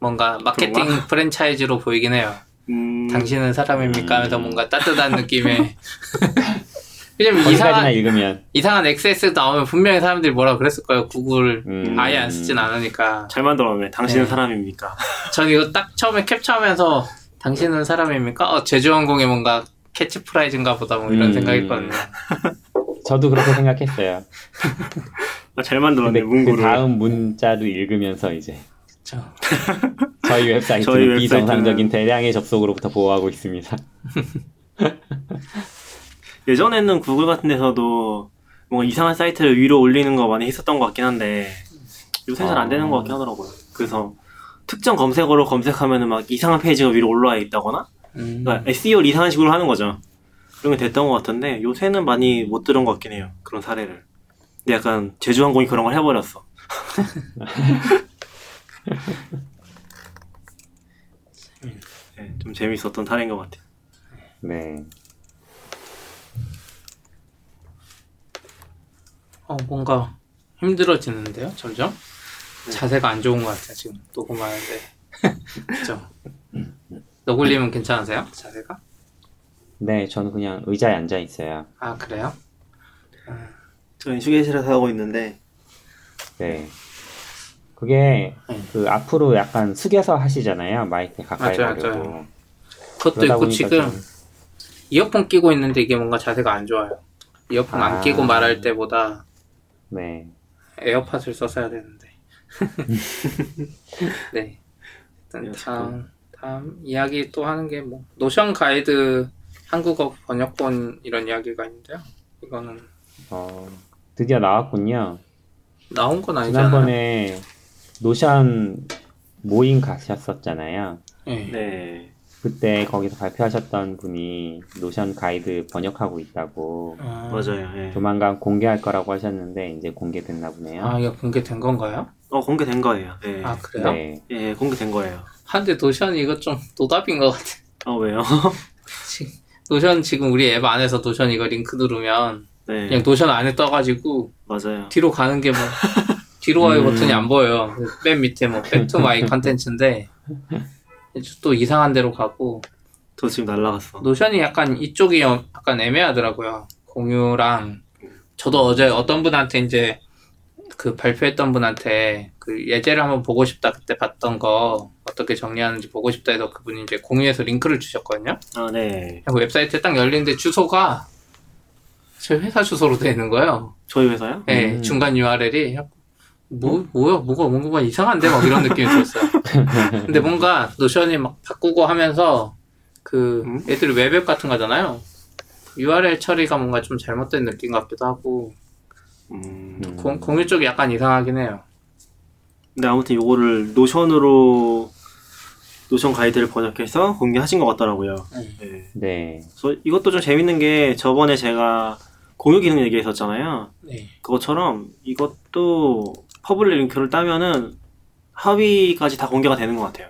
뭔가 마케팅 그런가? 프랜차이즈로 보이긴 해요. 음, 당신은 사람입니까? 하면서 음. 뭔가 따뜻한 느낌의 왜냐면 이상한 읽으면 이상한 XS 나오면 분명히 사람들이 뭐라 그랬을 거예요. 구글 음. 아예 안 쓰진 않으니까. 잘 만들었네. 당신은 네. 사람입니까? 전 이거 딱 처음에 캡처하면서 당신은 사람입니까? 어, 제주항공의 뭔가 캐치프레이즈인가 보다 뭐 이런 음. 생각했거든요. 저도 그렇게 생각했어요. 아, 잘 만들었네. 그 문구를. 다음 문자를 읽으면서 이제 그쵸. 저희 웹사이트는 저희 웹사이트는- 비정상적인 대량의 접속으로부터 보호하고 있습니다. 예전에는 구글 같은 데서도 뭔가 이상한 사이트를 위로 올리는 거 많이 했었던 것 같긴 한데 요새 잘안 되는 것 같긴 하더라고요. 그래서 특정 검색어로 검색하면은 막 이상한 페이지가 위로 올라와 있다거나 음. 그러니까 SEO를 이상한 식으로 하는 거죠. 그런 게 됐던 것 같은데 요새는 많이 못 들은 것 같긴 해요. 그런 사례를. 근데 약간 제주항공이 그런 걸 해버렸어. 네, 좀 재밌었던 사례인 것 같아요. 네. 어, 뭔가 힘들어지는데요, 점점? 자세가 안 좋은 것 같아요, 지금. 녹음하는데. 그죠? 너굴님은 괜찮으세요? 자세가? 네, 저는 그냥 의자에 앉아 있어요. 아, 그래요? 저는 휴게실에서 하고 있는데 네. 그게 네. 그 앞으로 약간 숙여서 하시잖아요. 마이크 가까이 맞아요, 가려고. 맞아요. 그것도 있고, 지금 좀- 이어폰 끼고 있는데 이게 뭔가 자세가 안 좋아요. 이어폰 안 아. 끼고 말할 때보다 네. 에어팟을 썼어야 되는데. 네. 일단 에어팟. 다음, 다음 이야기 또 하는 게 뭐, 노션 가이드 한국어 번역본 이런 이야기가 있는데요. 이거는 어, 드디어 나왔군요. 나온 건 아니잖아요. 지난번에 노션 모임 가셨었잖아요. 네. 네. 그때 거기서 발표하셨던 분이 노션 가이드 번역하고 있다고 아, 맞아요. 예. 조만간 공개할 거라고 하셨는데 이제 공개됐나 보네요. 아, 이거 공개된 건가요? 어 공개된 거예요. 예. 아, 그래요? 네. 예, 공개된 거예요. 아, 근데 노션이 이거 좀 노답인 것 같아. 어 왜요? 지- 노션 지금 우리 앱 안에서 노션 이거 링크 누르면 네. 그냥 노션 안에 떠가지고 맞아요. 뒤로 가는 게 뭐 뒤로 가요 음. 버튼이 안 보여요. 맨 밑에 뭐 back to my contents인데 또 이상한 데로 가고 저 지금 날라갔어. 노션이 약간 이쪽이 어- 약간 애매하더라고요. 공유랑 저도 어제 어떤 분한테 이제 그 발표했던 분한테 그 예제를 한번 보고 싶다 그때 봤던 거 어떻게 정리하는지 보고 싶다 해서 그분이 이제 공유해서 링크를 주셨거든요. 아 네. 그 웹사이트에 딱 열리는데 주소가 저희 회사 주소로 되어 있는 거예요. 저희 회사요? 네, 음. 중간 URL이 뭐 뭐야 뭐가 뭔가 이상한데 막 이런 느낌이 들었어요. 근데 뭔가 노션이 막 바꾸고 하면서 그 음? 애들이 web app 같은 거잖아요. URL 처리가 뭔가 좀 잘못된 느낌 같기도 하고 음. 음. 공, 공유 쪽이 약간 이상하긴 해요. 근데 아무튼 요거를 노션으로 노션 가이드를 번역해서 공개하신 것 같더라고요. 음. 네. 네. 그래서 이것도 좀 재밌는 게 저번에 제가 공유 기능 얘기했었잖아요. 네. 그것처럼 이것도 public 링크를 따면은 하위까지 다 공개가 되는 것 같아요.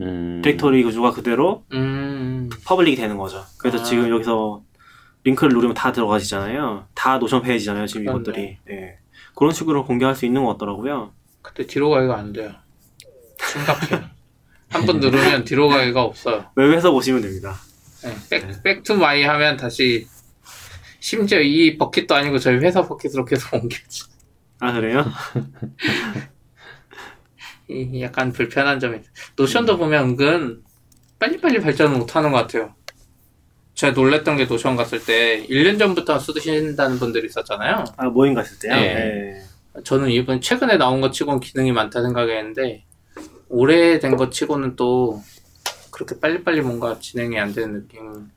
음. 디렉토리 구조가 그대로 음. public이 되는 거죠. 그래서 아. 지금 여기서 링크를 누르면 다 들어가시잖아요. 다 노션 페이지잖아요. 지금 그렇네. 이것들이. 네. 그런 식으로 공개할 수 있는 것 같더라고요. 근데 뒤로 가기가 안 돼요. 심각해요. 한 번 누르면 뒤로 가기가 없어요. 웹에서 보시면 됩니다. 네, back, back to my 하면 다시 심지어 이 bucket도 아니고 저희 회사 bucket으로 계속 옮겨지. 아 그래요? 이 약간 불편한 점이. 노션도 보면 은근 빨리빨리 발전을 못하는 것 같아요. 제가 놀랬던 게 노션 갔을 때 1년 전부터 쓰신다는 분들이 있었잖아요. 아 모임 갔을 때요. 네. 네. 저는 이번 최근에 나온 것 치고는 기능이 많다 생각했는데 오래된 것 치고는 또 그렇게 빨리빨리 뭔가 진행이 안 되는 느낌.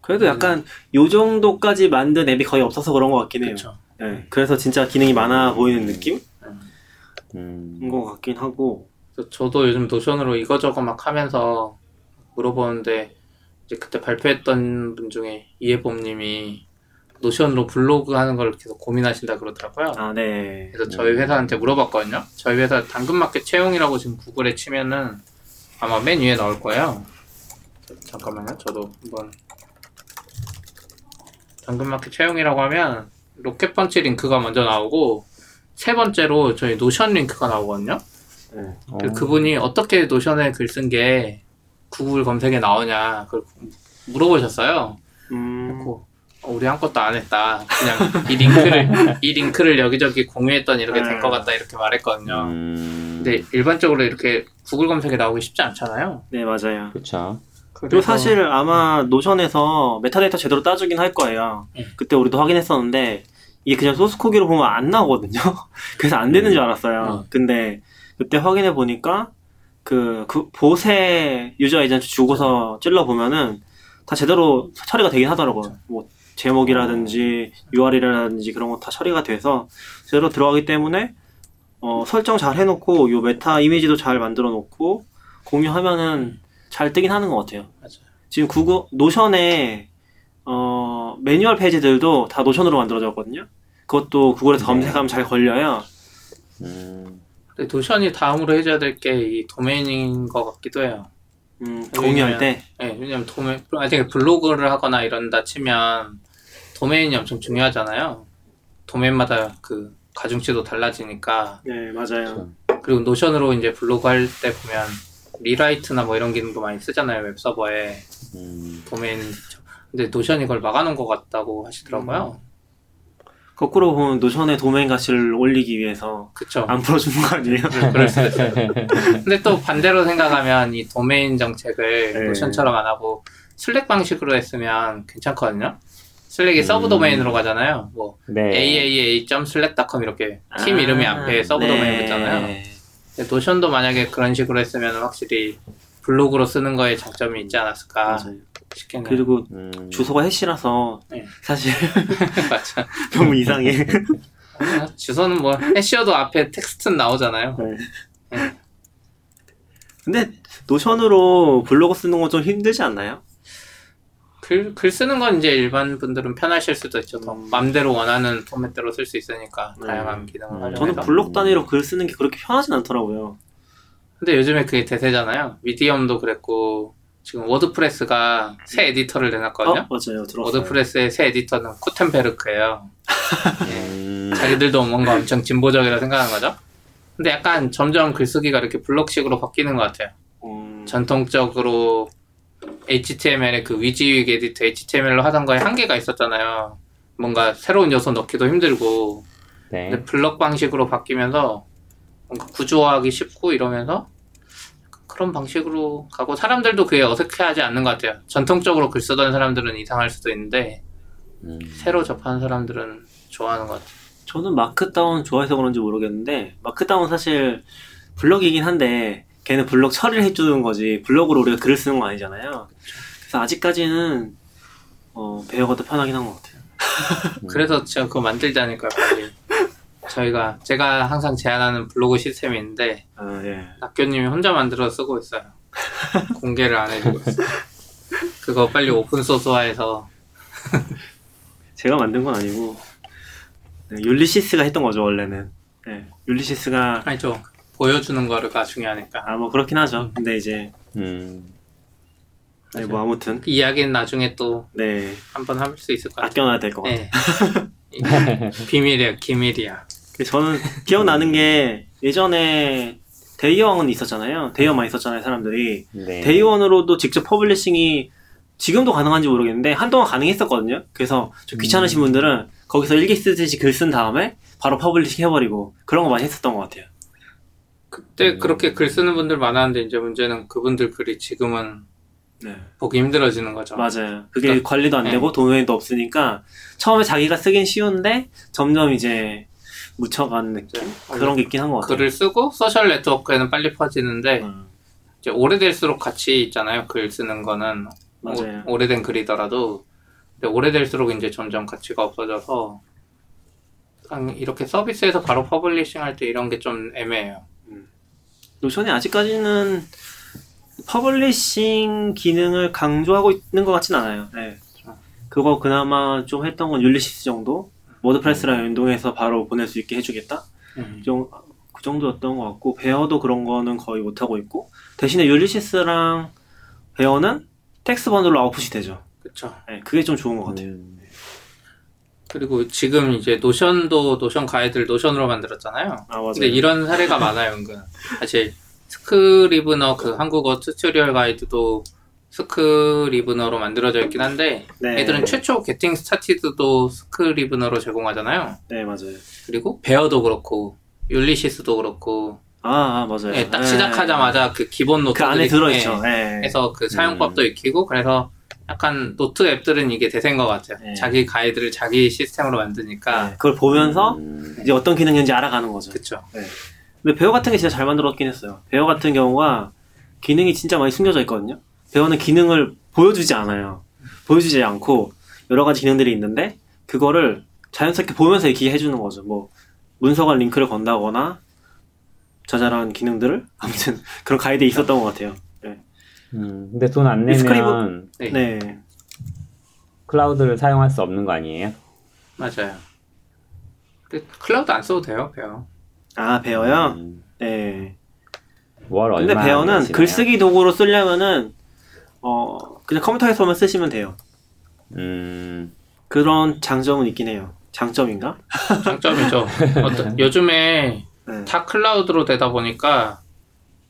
그래도 약간 요 정도까지 만든 앱이 거의 없어서 그런 것 같긴 해요. 그렇죠. 네. 그래서 진짜 기능이 많아 보이는 느낌? 음. 것 같긴 하고 그래서 저도 요즘 노션으로 이거저거 막 하면서 물어보는데 이제 그때 발표했던 분 중에 이해범님이 노션으로 블로그 하는 걸 계속 고민하신다 그러더라고요. 아 네. 그래서 저희 회사한테 물어봤거든요. 저희 회사 당근마켓 채용이라고 지금 구글에 치면은 아마 맨 위에 나올 거예요. 잠깐만요. 저도 한번 당근마켓 채용이라고 하면 로켓펀치 링크가 먼저 나오고 세 번째로 저희 노션 링크가 나오거든요. 네. 어. 그 그분이 어떻게 노션에 글 쓴 게 구글 검색에 나오냐 그걸 물어보셨어요. 음, 그래서 어, 우리 아무것도 안 했다. 그냥 이 링크를 이 링크를 여기저기 공유했더니 이렇게 된 것 같다 이렇게 말했거든요. 음. 근데 일반적으로 이렇게 구글 검색에 나오기 쉽지 않잖아요. 네 맞아요. 그쵸. 그리고 사실 아마 노션에서 메타데이터 제대로 따주긴 할 거예요. 네. 그때 우리도 확인했었는데 이게 그냥 소스 코드로 보면 안 나오거든요. 그래서 안 되는 줄 알았어요. 근데 그때 확인해 보니까 그, 그 봇의 user agent 주고서 찔러 보면은 다 제대로 처리가 되긴 하더라고요. 뭐 제목이라든지 URL이라든지 그런 거 다 처리가 돼서 제대로 들어가기 때문에 어, 설정 잘 해놓고 요 메타 이미지도 잘 만들어 놓고 공유하면은 잘 뜨긴 하는 것 같아요. 맞아요. 지금 구글 노션에 어, 매뉴얼 페이지들도 다 노션으로 만들어졌거든요. 그것도 구글에서 네. 검색하면 잘 걸려요. 음. 근데 노션이 다음으로 해줘야 될 게 이 도메인인 것 같기도 해요. 음, 공유할 때. 네, 왜냐면 도메 만약에 블로그를 하거나 이런다 치면 도메인이 엄청 중요하잖아요. 도메인마다 그 가중치도 달라지니까 네, 맞아요. 그리고 노션으로 이제 블로그 할 때 보면 rewrite나 뭐 이런 기능도 많이 쓰잖아요 웹 서버에 음. 도메인 근데 노션이 그걸 막아놓은 것 같다고 하시더라고요. 거꾸로 보면 노션의 도메인 가치를 올리기 위해서 그쵸. 안 풀어주는 거 아니에요? 그럴 수도 있어요. 근데 또 반대로 생각하면 이 도메인 정책을 네. 노션처럼 안 하고 슬랙 방식으로 했으면 괜찮거든요. 슬랙이 음. subdomain으로 가잖아요. 뭐 네. aaa.slack.com 이렇게 팀 이름이 앞에 sub 네. 도메인 있잖아요. 노션도 만약에 그런 식으로 했으면 확실히 블로그로 쓰는 거에 장점이 있지 않았을까 맞아요. 싶겠네요. 그리고 음. 주소가 hash라서 네. 사실 맞아. 너무 이상해. 주소는 뭐 hash여도 앞에 텍스트는 나오잖아요. 네. 근데 노션으로 블로그 쓰는 건 좀 힘들지 않나요? 글, 글 쓰는 건 이제 일반 분들은 편하실 수도 있죠. 더 음. 맘대로 원하는 포맷대로 쓸 수 있으니까 네. 다양한 기능을 음. 활용해서. 저는 블록 단위로 글 쓰는 게 그렇게 편하진 않더라고요. 근데 요즘에 그게 대세잖아요. 미디엄도 그랬고 지금 워드프레스가 새 에디터를 내놨거든요. 어? 맞아요. 들었어요. 워드프레스의 새 에디터는 구텐베르크예요. 음. 자기들도 뭔가 엄청 진보적이라 생각하는 거죠. 근데 약간 점점 글쓰기가 이렇게 블록식으로 바뀌는 것 같아요. 음, 전통적으로 HTML의 그 WYSIWYG 에디터 HTML로 하던 거에 한계가 있었잖아요. 뭔가 새로운 요소 넣기도 힘들고 네. 근데 블럭 방식으로 바뀌면서 뭔가 구조화하기 쉽고 이러면서 그런 방식으로 가고 사람들도 그게 어색해하지 않는 것 같아요. 전통적으로 글 쓰던 사람들은 이상할 수도 있는데 음. 새로 접하는 사람들은 좋아하는 것 같아요. 저는 markdown 좋아해서 그런지 모르겠는데 markdown 사실 블럭이긴 한데 걔는 블럭 처리를 해주는 거지 블럭으로 우리가 글을 쓰는 거 아니잖아요. 그래서 아직까지는 어, 베어가 더 편하긴 한 것 같아요. 그래서 제가 그거 만들자니까요. 빨리. 저희가 제가 항상 제안하는 블로그 시스템이 있는데 아, 예. 낙교님이 혼자 만들어 쓰고 있어요. 공개를 안 해주고 있어요. 그거 빨리 오픈 소스화해서 제가 만든 건 아니고 네, 율리시스가 했던 거죠 원래는. 네, 율리시스가 아니죠 보여주는 거가 중요하니까 아 뭐 그렇긴 하죠. 근데 이제 음. 네, 뭐 아무튼 그 이야기는 나중에 또 네 한번 할 수 있을 것 같아요. 아껴놔야 될 것 같아요. 네. 비밀이야, 기밀이야. 저는 기억나는 게 예전에 데이원은 있었잖아요. 데이원만 있었잖아요 사람들이. 네. 데이원으로도 직접 publishing이 지금도 가능한지 모르겠는데 한동안 가능했었거든요. 그래서 좀 귀찮으신 분들은 거기서 일기 쓰듯이 글 쓴 다음에 바로 publishing 해버리고 그런 거 많이 했었던 것 같아요. 그때 음. 그렇게 글 쓰는 분들 많았는데 이제 문제는 그분들 글이 지금은 네. 보기 힘들어지는 거죠. 맞아요. 그게 그러니까, 관리도 안 네. 되고 도메인도 없으니까 처음에 자기가 쓰긴 쉬운데 점점 이제 묻혀가는 느낌 그런 게 있긴 한 것 같아요. 글을 쓰고 소셜 네트워크에는 빨리 퍼지는데 음, 이제 오래될수록 가치 있잖아요. 글 쓰는 거는 맞아요. 오, 오래된 글이더라도 근데 오래될수록 이제 점점 가치가 없어져서 이렇게 서비스에서 바로 publishing 할 때 이런 게 좀 애매해요. 노션이 아직까지는 publishing 기능을 강조하고 있는 것 같진 않아요. 네. 그거 그나마 좀 했던 건 율리시스 정도? 워드프레스랑 연동해서 바로 보낼 수 있게 해주겠다? 음. 그 정- 그 정도였던 것 같고, 베어도 그런 거는 거의 못하고 있고, 대신에 율리시스랑 베어는 text bundle로 아웃풋이 되죠. 그쵸. 네, 그게 좀 좋은 것 같아요. 음, 그리고 지금 이제 Notion도 Notion 가이드를 Notion으로 만들었잖아요. 아, 맞아요. 근데 이런 사례가 많아요, 은근. 사실 Scrivener 그 한국어 튜토리얼 가이드도 Scrivener로 만들어져 있긴 한데 네. 애들은 최초 getting started도 Scrivener로 제공하잖아요. 네, 맞아요. 그리고 Bear도 그렇고 Ulysses도 그렇고 아, 아 맞아요. 예, 딱 네. 시작하자마자 그 기본 노트 그 안에 들어있죠. 네. 해서 그 사용법도 익히고 그래서 약간 노트 앱들은 이게 대세인 것 같아요. 네. 자기 가이드를 자기 시스템으로 만드니까 네, 그걸 보면서 음, 이제 어떤 기능인지 알아가는 거죠. 그쵸. 근데 Bear 같은 게 진짜 잘 만들었긴 했어요. Bear 같은 경우가 기능이 진짜 많이 숨겨져 있거든요. Bear는 기능을 보여주지 않아요. 보여주지 않고 여러 가지 기능들이 있는데 그거를 자연스럽게 보면서 얘기해 주는 거죠. 뭐 문서 간 링크를 건다거나 자잘한 기능들을 아무튼 그런 가이드에 있었던 것 같아요. 음, 근데 돈 안 내면 Scriv- 네. 네, 클라우드를 사용할 수 없는 거 아니에요? 맞아요. 근데 클라우드 안 써도 돼요, Bear. 아 Bear요. 음, 네. 월 얼마 근데 Bear는 내시나요? 글쓰기 도구로 쓰려면은 어 그냥 컴퓨터에서만 쓰시면 돼요. 음, 그런 장점은 있긴 해요. 장점인가? 장점이죠. 어떤- 요즘에 네. 다 클라우드로 되다 보니까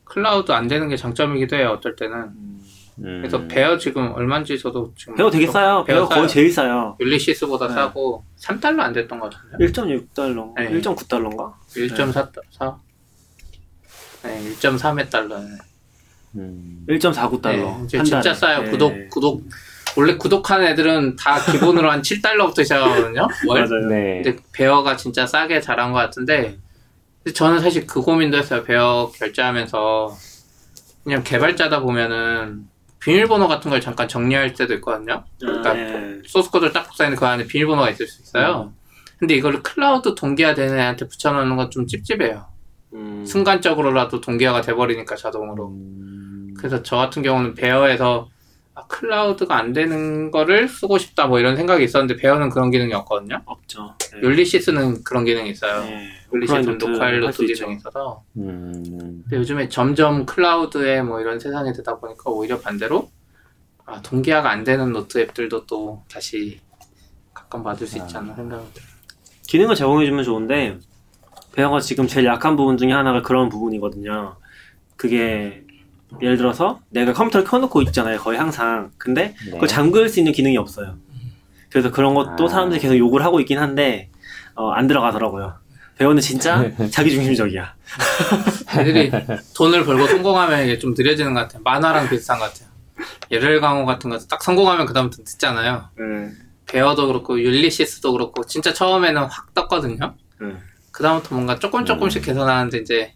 클라우드 안 되는 게 장점이기도 해요, 어떨 때는. 음, 그래서 Bear 지금 얼마인지 저도 지금. 베어 되게 싸요. 베어 거의 싸요. 제일 싸요. Ulysses보다 네. 싸고 3달러 안 됐던 것 같은데. 1.6달러, 네. 1.9달러인가? 1.4, 4? 네, 1.3회 달러네. 음, 1.49달러. 네, 진짜 싸요. 네. 구독, 구독. 원래 구독하는 애들은 다 기본으로 한 7달러부터 시작하거든요. 월. 맞아요. 네. 근데 Bear가 진짜 싸게 잘한 것 같은데 근데 저는 사실 그 고민도 했어요. Bear 결제하면서 그냥 개발자다 보면은 비밀번호 같은 걸 잠깐 정리할 때도 있거든요. 그러니까 아, 네. 소스 코드를 딱 복사했는데 그 안에 비밀번호가 있을 수 있어요. 근데 이거를 클라우드 동기화되는 애한테 붙여놓는 건 좀 찝찝해요. 음, 순간적으로라도 동기화가 돼버리니까 자동으로. 음, 그래서 저 같은 경우는 Bear에서 아, 클라우드가 안 되는 거를 쓰고 싶다 뭐 이런 생각이 있었는데 Bear는 그런 기능이 없거든요. 없죠. 네. Ulysses는 그런 기능이 있어요. 네. Ulysses는 오프라인 노트 녹화일 할 노트 수 있죠. 기능이 있어서 음, 근데 요즘에 점점 클라우드에 뭐 이런 세상이 되다 보니까 오히려 반대로 아, 동기화가 안 되는 노트 앱들도 또 다시 각광 받을 수 있지 않나 들어요. 기능을 제공해주면 좋은데 Bear가 지금 제일 약한 부분 중에 하나가 그런 부분이거든요. 그게 예를 들어서 내가 컴퓨터를 켜놓고 있잖아요. 거의 항상. 근데 네. 그걸 잠글 수 있는 기능이 없어요. 그래서 그런 것도 아. 사람들이 계속 욕을 하고 있긴 한데 어, 안 들어가더라고요. 배우는 진짜 자기중심적이야. 애들이 돈을 벌고 성공하면 이게 좀 느려지는 것 같아요. 만화랑 비슷한 것 같아요. 예를 강호 같은 거 딱 성공하면 그다음부터 듣잖아요. 네. 베어도 그렇고 율리시스도 그렇고 진짜 처음에는 확 떴거든요. 네. 그다음부터 뭔가 조금 조금씩 음. 개선하는데 이제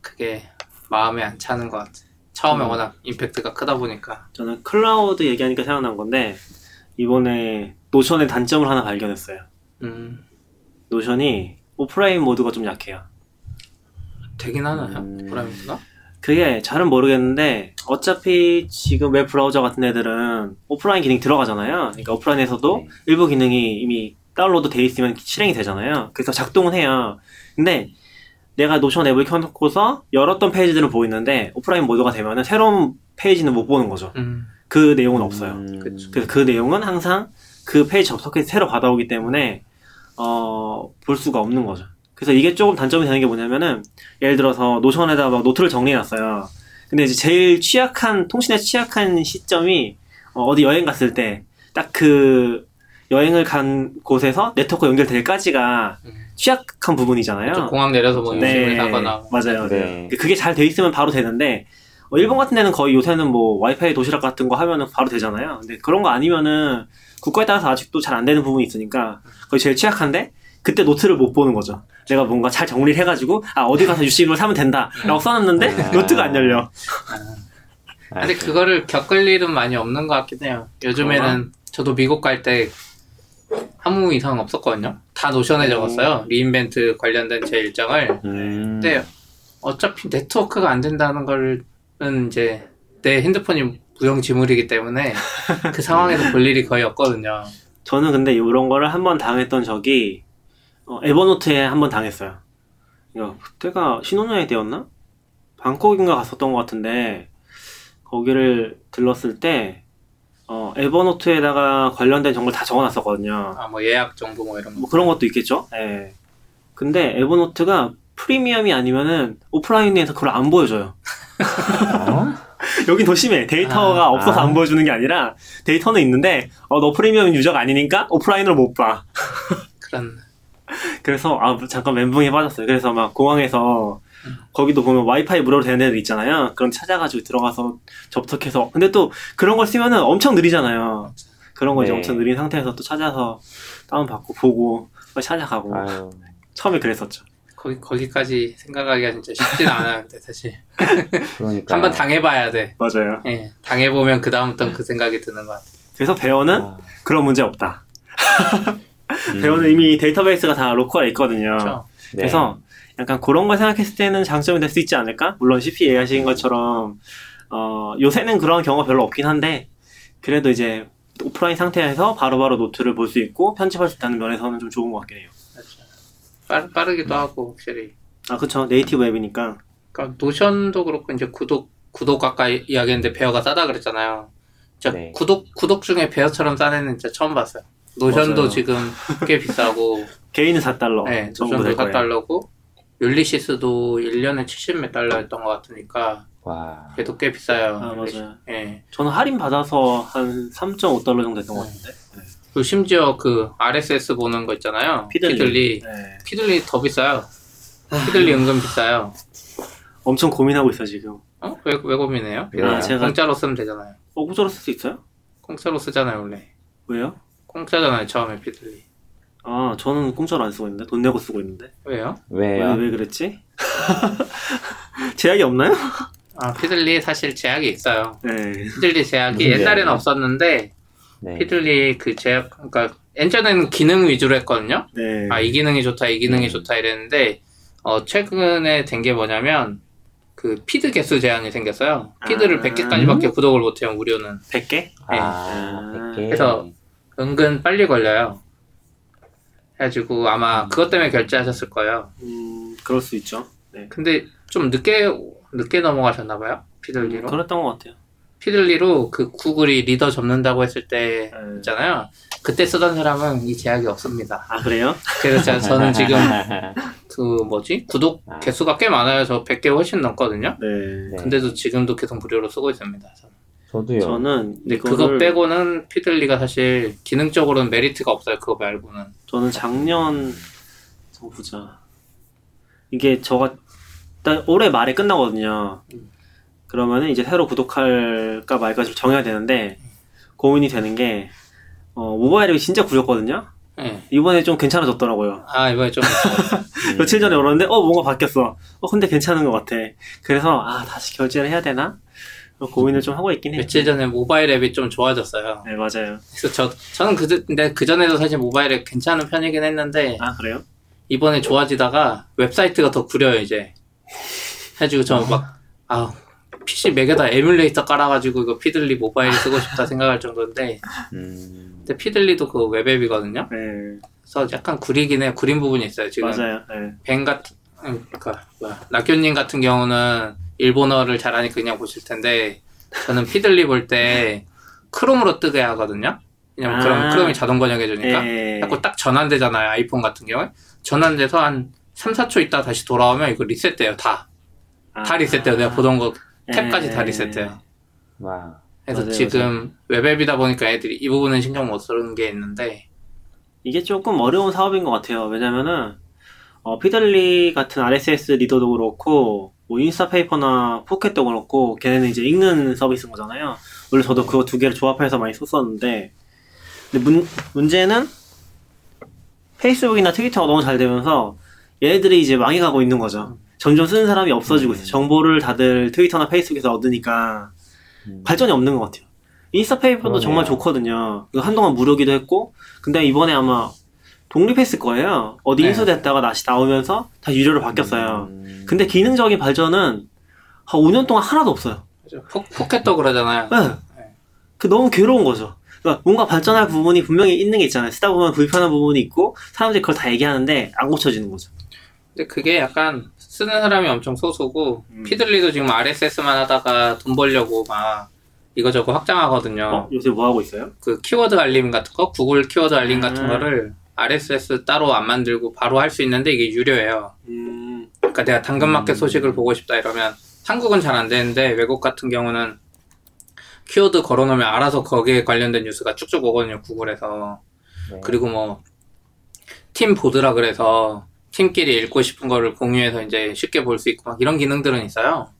그게 마음에 안 차는 것 같아요. 처음에 음. 워낙 임팩트가 크다 보니까. 저는 클라우드 얘기하니까 생각난 건데 이번에 Notion의 단점을 하나 발견했어요. 음, Notion이 오프라인 모드가 좀 약해요. 되긴 하나요? 음. 브라미스가? 그게 잘은 모르겠는데 어차피 지금 웹 브라우저 같은 애들은 오프라인 기능이 들어가잖아요. 그러니까 오프라인에서도 네. 일부 기능이 이미 다운로드 돼 있으면 실행이 되잖아요. 그래서 작동은 해요. 근데 내가 Notion 앱을 켜놓고서 열었던 페이지들은 보이는데 오프라인 모드가 되면은 새로운 페이지는 못 보는 거죠. 음, 그 내용은 없어요. 음. 그래서 그 내용은 항상 그 페이지 접속해서 새로 받아오기 때문에 어, 볼 수가 없는 거죠. 그래서 이게 조금 단점이 되는 게 뭐냐면은 예를 들어서 Notion에다 막 노트를 정리해놨어요. 근데 이제 제일 취약한 통신에 취약한 시점이 어, 디 여행 갔을 때 딱 그 여행을 간 곳에서 네트워크 연결될까지가 음. 취약한 부분이잖아요. 좀 공항 내려서 뭐 네, 사거나 맞아요. 네. 그게 잘 돼 있으면 바로 되는데 어, 일본 같은 데는 거의 요새는 뭐 와이파이 도시락 같은 거 하면은 바로 되잖아요. 근데 그런 거 아니면은 국가에 따라서 아직도 잘 안 되는 부분이 있으니까 거의 제일 취약한데 그때 노트를 못 보는 거죠. 내가 뭔가 잘 정리를 해가지고 아 어디 가서 유심을 사면 된다라고 써놨는데 아. 노트가 안 열려. 아, 근데 그거를 겪을 일은 많이 없는 것 같긴 해요. 요즘에는 저도 미국 갈 때 아무 이상 없었거든요. 다 Notion에 적었어요. re:Invent 관련된 제 일정을. 음. 근데 어차피 네트워크가 안 된다는 걸은 이제 내 핸드폰이 무용지물이기 때문에 그 상황에서 볼 일이 거의 없거든요. 저는 근데 이런 거를 한 번 당했던 적이 어, 에버노트에 한 번 당했어요. 야, 그때가 신혼여행 때였나? 방콕인가 갔었던 것 같은데 거기를 들렀을 때 어, 에버노트에다가 관련된 정보를 다 적어놨었거든요. 아 뭐 예약 정보 뭐 이런 거. 뭐 그런 것도 있겠죠. 예. 근데 에버노트가 프리미엄이 아니면은 오프라인에서 그걸 안 보여줘요. 어? 여긴 더 심해. 데이터가 아, 없어서 아. 안 보여주는 게 아니라 데이터는 있는데 어, 너 프리미엄 유저가 아니니까 오프라인으로 못 봐. 그런 그래서 아 잠깐 멘붕에 빠졌어요. 그래서 막 공항에서 거기도 보면 와이파이 무료로 되는 데들 있잖아요. 그런 찾아가지고 들어가서 접속해서 근데 또 그런 걸 쓰면은 엄청 느리잖아요. 그런 거 이제 네. 엄청 느린 상태에서 또 찾아서 다운 받고 보고 또 찾아가고 아유. 처음에 그랬었죠. 거기 거기까지 생각하기가 진짜 쉽진 않아요. 근데 사실 그러니까. 한번 당해봐야 돼. 맞아요. 예, 당해보면 그 다음부터 그 생각이 드는 것 같아요. 그래서 배어는 아, 그런 문제 없다. 음. 배어는 이미 데이터베이스가 다 로컬에 있거든요. 그렇죠? 네. 그래서 약간 그런 걸 생각했을 때는 장점이 될 수 있지 않을까? 물론 CP 얘기하신 것처럼 어, 요새는 그런 경우가 별로 없긴 한데 그래도 이제 오프라인 상태에서 바로바로 노트를 볼 수 있고 편집할 수 있다는 면에서는 좀 좋은 것 같긴 해요. 그렇죠. 빠르, 빠르기도 하고 확실히. 아 그쵸 네이티브 앱이니까 그러니까 Notion도 그렇고 이제 구독 구독 아까 이- 이야기했는데 Bear가 싸다 그랬잖아요. 진짜 네. 구독 구독 중에 Bear처럼 싼 애는 진짜 처음 봤어요. Notion도 맞아요. 지금 꽤 비싸고, 개인은 4달러 네, Notion도 될 거예요. 4달러고 Ulysses도 1년에 70몇 달러였던 것 같으니까 와. 걔도 꽤 비싸요. 아 맞아요. 예. 저는 할인 받아서 한 3.5달러 정도 됐던 것 같은데. 네. 그리고 심지어 그 RSS 보는 거 있잖아요. Feedly. Feedly. 네. Feedly 더 비싸요. Feedly 은근 비싸요. 엄청 고민하고 있어 지금. 어? 왜, 왜 고민해요? 아, 제가 공짜로 쓰면 되잖아요. 어 공짜로 쓸 수 있어요? 공짜로 쓰잖아요, 원래. 왜요? 공짜잖아요, 처음에 Feedly. 아 저는 공짜로 안 쓰고 있는데 돈 내고 쓰고 있는데. 왜요? 왜, 왜요? 왜 그랬지? 제약이 없나요? 아, Feedly 사실 제약이 있어요. 네. Feedly 제약이 무슨 옛날에는 제약이요? 없었는데, 네. Feedly 그 제약, 그러니까, 예전에는 기능 위주로 했거든요? 네. 아, 이 기능이 좋다, 이 기능이 음. 좋다 이랬는데, 어, 최근에 된 게 뭐냐면, 그 피드 개수 제한이 생겼어요. 피드를 아. 100개까지밖에 구독을 못 해요, 무료는. 100개? 아, 아, 100개. 그래서 은근 빨리 걸려요. 해가지고 아마 그것 때문에 결제하셨을 거예요. 음, 그럴 수 있죠. 네. 근데 좀 늦게, 늦게 넘어가셨나 봐요. Feedly로. 그랬던 것 같아요. Feedly로 그 구글이 리더 접는다고 했을 때 네. 있잖아요. 그때 쓰던 사람은 이 제약이 없습니다. 아, 그래요? 그래서 제가 저는 지금 그 뭐지? 구독 아. 개수가 꽤 많아요. 저 100개 훨씬 넘거든요. 네. 네. 근데도 지금도 계속 무료로 쓰고 있습니다. 저는. 저도요. 저는 근데 이거를, 그거 빼고는 Feedly가 사실 기능적으로는 메리트가 없어요. 그거 말고는. 저는 작년, 저 보자. 이게 저가, 일단 올해 말에 끝나거든요. 그러면은 이제 새로 구독할까 말까 좀 정해야 되는데, 고민이 되는 게, 어, 모바일 앱이 진짜 구렸거든요? 예. 이번에 좀 괜찮아졌더라고요. 아 이번에 좀 음. 며칠 전에 열었는데 어 뭔가 바뀌었어. 어 근데 괜찮은 것 같아. 그래서 아 다시 결제를 해야 되나? 고민을 좀 하고 있긴 해. 며칠 전에 모바일 앱이 좀 좋아졌어요. 네 맞아요. 그래서 저 저는 그 근데 그 전에도 사실 모바일 앱 괜찮은 편이긴 했는데 아 그래요? 이번에 좋아지다가 웹사이트가 더 구려요 이제. 해가지고 저 막 아 PC 맥에다 에뮬레이터 깔아가지고 이거 Feedly 모바일 쓰고 싶다 생각할 정도인데 음. 근데 Feedly도 그 web app이거든요. 네 그래서 약간 구리긴 해 구린 부분이 있어요 지금. 맞아요. 네. 벤 같은 그러니까 뭐야 낙교님 같은 경우는 일본어를 잘하니까 그냥 보실 텐데 저는 Feedly 볼 때 크롬으로 뜨게 하거든요. 왜냐면 그럼 아. 크롬이 자동 번역해 주니까. 네. 자꾸 딱 전환되잖아요. 아이폰 같은 경우에. 전환돼서 한 3, 4초 있다 다시 돌아오면 이거 리셋돼요. 다. 다 아. 리셋돼요. 내가 보던 거 탭까지 다 네. 리셋돼요. 와. 그래서 맞아요, 지금 web app이다 보니까 애들이 이 부분은 신경 못 쓰는 게 있는데 이게 조금 어려운 사업인 것 같아요. 왜냐면은 어, 피들리 같은 RSS 리더도 그렇고 뭐 Instapaper나 Pocket도 그렇고 걔네는 이제 읽는 서비스인 거잖아요. 원래 저도 그거 두 개를 조합해서 많이 썼었는데 근데 문, 문제는 페이스북이나 트위터가 너무 잘 되면서 얘네들이 이제 망해가고 있는 거죠. 점점 쓰는 사람이 없어지고 있어요. 정보를 다들 트위터나 페이스북에서 얻으니까 음. 발전이 없는 것 같아요. 인스타페이퍼도. 정말 좋거든요. 한동안 무료기도 했고, 근데 이번에 아마 독립했을 거예요. 어디 네. 인수됐다가 다시 나오면서 다시 유료로 바뀌었어요. 음. 근데 기능적인 발전은 한 5년 동안 하나도 없어요. 포, Pocket도 그러잖아요. 네. 그 너무 괴로운 거죠. 그러니까 뭔가 발전할 부분이 분명히 있는 게 있잖아요. 쓰다 보면 구린 부분이 있고 사람들이 그걸 다 얘기하는데 안 고쳐지는 거죠. 근데 그게 약간 쓰는 사람이 엄청 소수고 음. Feedly도 지금 RSS만 하다가 돈 벌려고 막 이거저거 확장하거든요. 어? 요새 뭐 하고 있어요? 그 키워드 알림 같은 거, 구글 키워드 알림 같은 음. 거를 RSS 따로 안 만들고 바로 할 수 있는데 이게 유료예요. 음, 그러니까 내가 당근마켓 음. 소식을 보고 싶다 이러면 한국은 잘 안 되는데 외국 같은 경우는 키워드 걸어놓으면 알아서 거기에 관련된 뉴스가 쭉쭉 오거든요 구글에서 네. 그리고 뭐 team board라 그래서 팀끼리 읽고 싶은 거를 공유해서 이제 쉽게 볼 수 있고 막 이런 기능들은 있어요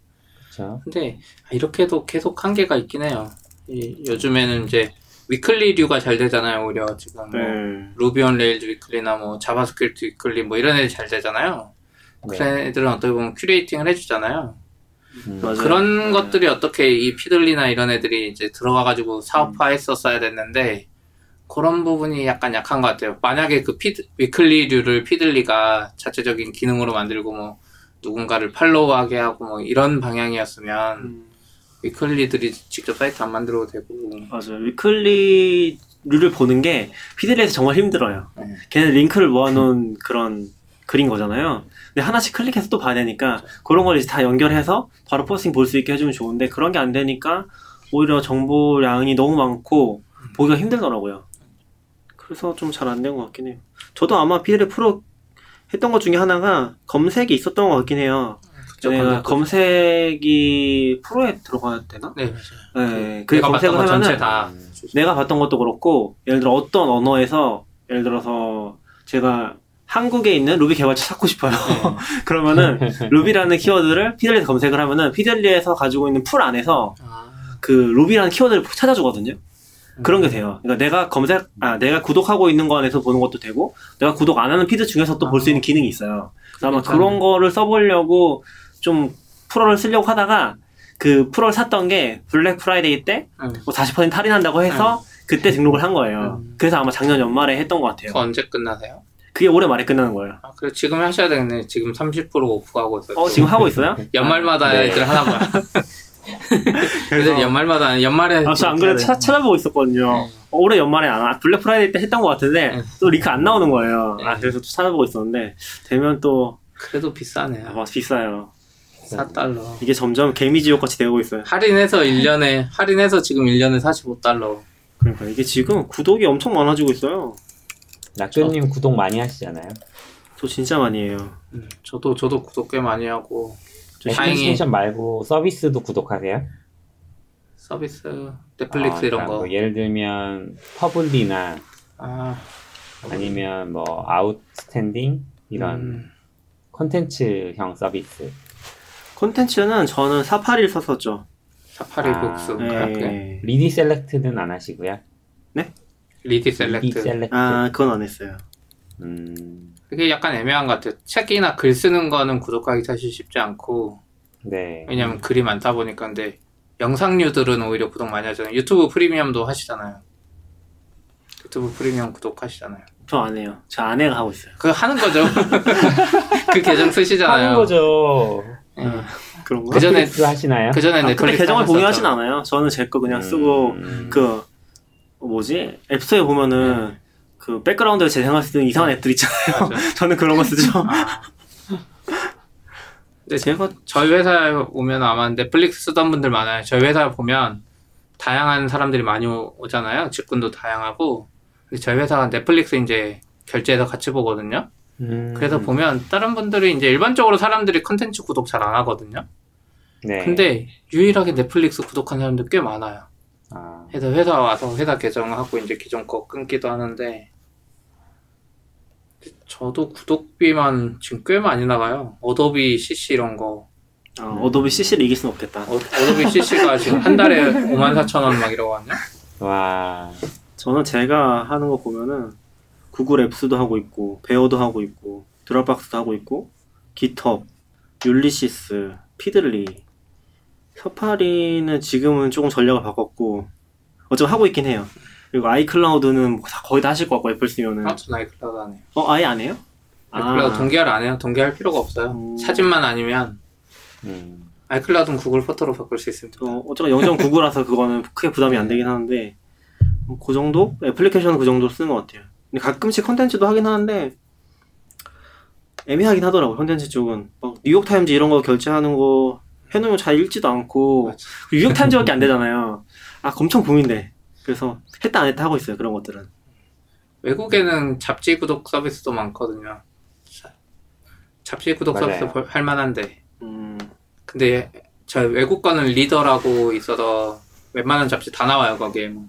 그렇죠. 근데 이렇게도 계속 한계가 있긴 해요 이- 요즘에는 이제 weekly류가 잘 되잖아요 오히려 지금 뭐 네. Ruby on Rails Weekly나 뭐 JavaScript Weekly 뭐 이런 애들 잘 되잖아요 네. 그런 애들은 어떻게 보면 curating을 해주잖아요 음. 맞아요. 그런 네. 것들이 어떻게 이 Feedly나 이런 애들이 이제 들어가가지고 사업화했었어야 됐는데 그런 부분이 약간 약한 것 같아요. 만약에 그 feed, weekly류를 Feedly가 자체적인 기능으로 만들고 뭐 누군가를 follow하게 하고 뭐 이런 방향이었으면 음, weekly들이 직접 사이트 안 만들어도 되고 맞아요. weekly류를 보는 게 Feedly에서 정말 힘들어요. 네. 걔네 링크를 모아놓은 그런 글인 거잖아요. 근데 하나씩 클릭해서 또 봐야 되니까 그런 걸 이제 다 연결해서 바로 포스팅 볼 수 있게 해주면 좋은데 그런 게 안 되니까 오히려 정보량이 너무 많고 보기가 힘들더라고요. 그래서 좀 잘 안 된 것 같긴 해요. 저도 아마 피드리 프로 했던 것 중에 하나가 검색이 있었던 것 같긴 해요. 그쪽 내가 검색도- 검색이 프로에 들어가야 되나? 네 맞아요. 네, 그 검색을 하면은 전체 다 음. 내가 봤던 것도 그렇고 예를 들어 어떤 언어에서 예를 들어서 제가 한국에 있는 루비 개발자 찾고 싶어요. 그러면은 Ruby라는 키워드를 Feedly에서 검색을 하면은 Feedly에서 가지고 있는 풀 안에서 아, 그 Ruby라는 키워드를 찾아주거든요. 그런 게 돼요. 그러니까 내가 검색, 아, 내가 구독하고 있는 거 안에서 보는 것도 되고, 내가 구독 안 하는 feed 중에서 또 볼수 있는 기능이 있어요. 아마. 그런 거를 써보려고 좀 Pro를 쓰려고 하다가, 그 Pro를 샀던 게 Black Friday 때 음. 뭐40% 할인한다고 해서 그때 등록을 한 거예요. 음. 그래서 아마 작년 연말에 했던 것 같아요. 언제 끝나세요? 그게 올해 말에 끝나는 거예요. 아, 그래 지금 하셔야 되겠네. 지금 30% off 하고 있어요. 어, 지금 하고 있어요? 연말마다 네. 애들 하나 봐요. 그래서 연말마다 연말에 아, 저안 그래도 찾- 찾아보고 있었거든요. 어, 올해 연말에 안, 와. Black Friday 때 했던 것 같은데, 네. 또 링크 안 나오는 거예요. 아, 네. 그래서 또 찾아보고 있었는데, 되면 또, 그래도 비싸네요. 아, 비싸요. 4달러. 이게 점점 개미지옥 같이 되고 있어요. 할인해서 1년에 할인해서 지금 1년에 45달러. 그러니까 이게 지금 구독이 엄청 많아지고 있어요. 낙교님 구독 많이 하시잖아요. 저 진짜 많이 해요. 음, 저도 저도 구독 꽤 많이 하고 네, 다행히 애플리케이션 말고 서비스도 구독하세요? 서비스 넷플릭스 아, 이런 그러니까 거. 뭐 예를 들면 퍼블리나 아, 아니면 뭐 아웃스탠딩 이런 음, 콘텐츠형 서비스. 콘텐츠는 저는 Safari를 썼었죠. 사파리 아, Books. 네. Ridi Select는 안 하시고요. Ridi Ridi Select. Select. 아, 그건 안 했어요. 음, 그게 약간 애매한 것 같아요. 책이나 글 쓰는 거는 구독하기 사실 쉽지 않고 네. 왜냐면 글이 많다 보니까 근데 영상류들은 오히려 구독 많이 하잖아요. YouTube Premium도 하시잖아요. YouTube Premium 구독하시잖아요. 저 안 해요. 저 아내가 하고 있어요. 그거 하는 거죠. 그 계정 쓰시잖아요. 하는 거죠. 예. 아, 그런 거? 그 전에- 넷플릭스 하시나요? 그 전에 아, 근데 넷플릭스 계정을. 공유하진 않아요. 저는 제 거 그냥 쓰고, 음, 그, 뭐지? 앱스토어에 보면은, 그, 백그라운드에 재생할 수 있는 이상한 앱들 있잖아요. 저는 그런 거 쓰죠. 아. 근데 제가, 저희 회사에 오면 아마 넷플릭스 쓰던 분들 많아요. 저희 회사 보면 다양한 사람들이 많이 오- 오잖아요. 직군도 다양하고. 저희 회사가 넷플릭스 이제 결제해서 같이 보거든요. 음, 그래서 보면 다른 분들이 이제 일반적으로 사람들이 컨텐츠 구독 잘 안 하거든요. 네. 근데 유일하게 넷플릭스 구독한 사람들 꽤 많아요. 아, 그래서 회사 와서 회사 계정하고 이제 기존 거 끊기도 하는데 저도 구독비만 지금 꽤 많이 나가요. Adobe CC 이런 거. 어, Adobe CC를 이길 순 없겠다. 어, Adobe CC가 지금 한 달에 5만 4천 원 막 이러고 하냐? 와, 저는 제가 하는 거 보면은, Google Apps도 하고 있고, Bear도 하고 있고, Dropbox도 하고 있고, GitHub, Ulysses, Feedly, Safari는 지금은 조금 전략을 바꿨고, 어차피 하고 있긴 해요. 그리고 iCloud는 뭐 다 거의 다 하실 것 같고 애플 쓰면은 아, 전 iCloud 안 해요. 어 아예 안 해요? iCloud 동기화를 안 해요. 동기화할 필요가 없어요. 음. 사진만 아니면 음. iCloud는 Google Photo로 바꿀 수 있습니다. 어, 어쨌건 0.99라서 그거는 크게 부담이 안 되긴 하는데 뭐그 정도? 애플리케이션은 그 정도 쓰는 것 같아요. 가끔씩 컨텐츠도 하긴 하는데 애매하긴 하더라고 컨텐츠 쪽은 막 뉴욕타임즈 이런 거 결제하는 거 해놓으면 잘 읽지도 않고. 뉴욕타임즈밖에 안 되잖아요. 아 엄청 고민돼. 그래서 했다 안 했다 하고 있어요 그런 것들은. 외국에는 잡지 구독 서비스도 많거든요. 자- 잡지 구독 맞아요. 서비스 볼- 할 만한데. 음, 근데 저 외국 거는 Readly라고 있어서 웬만한 잡지 다 나와요 거기에 뭐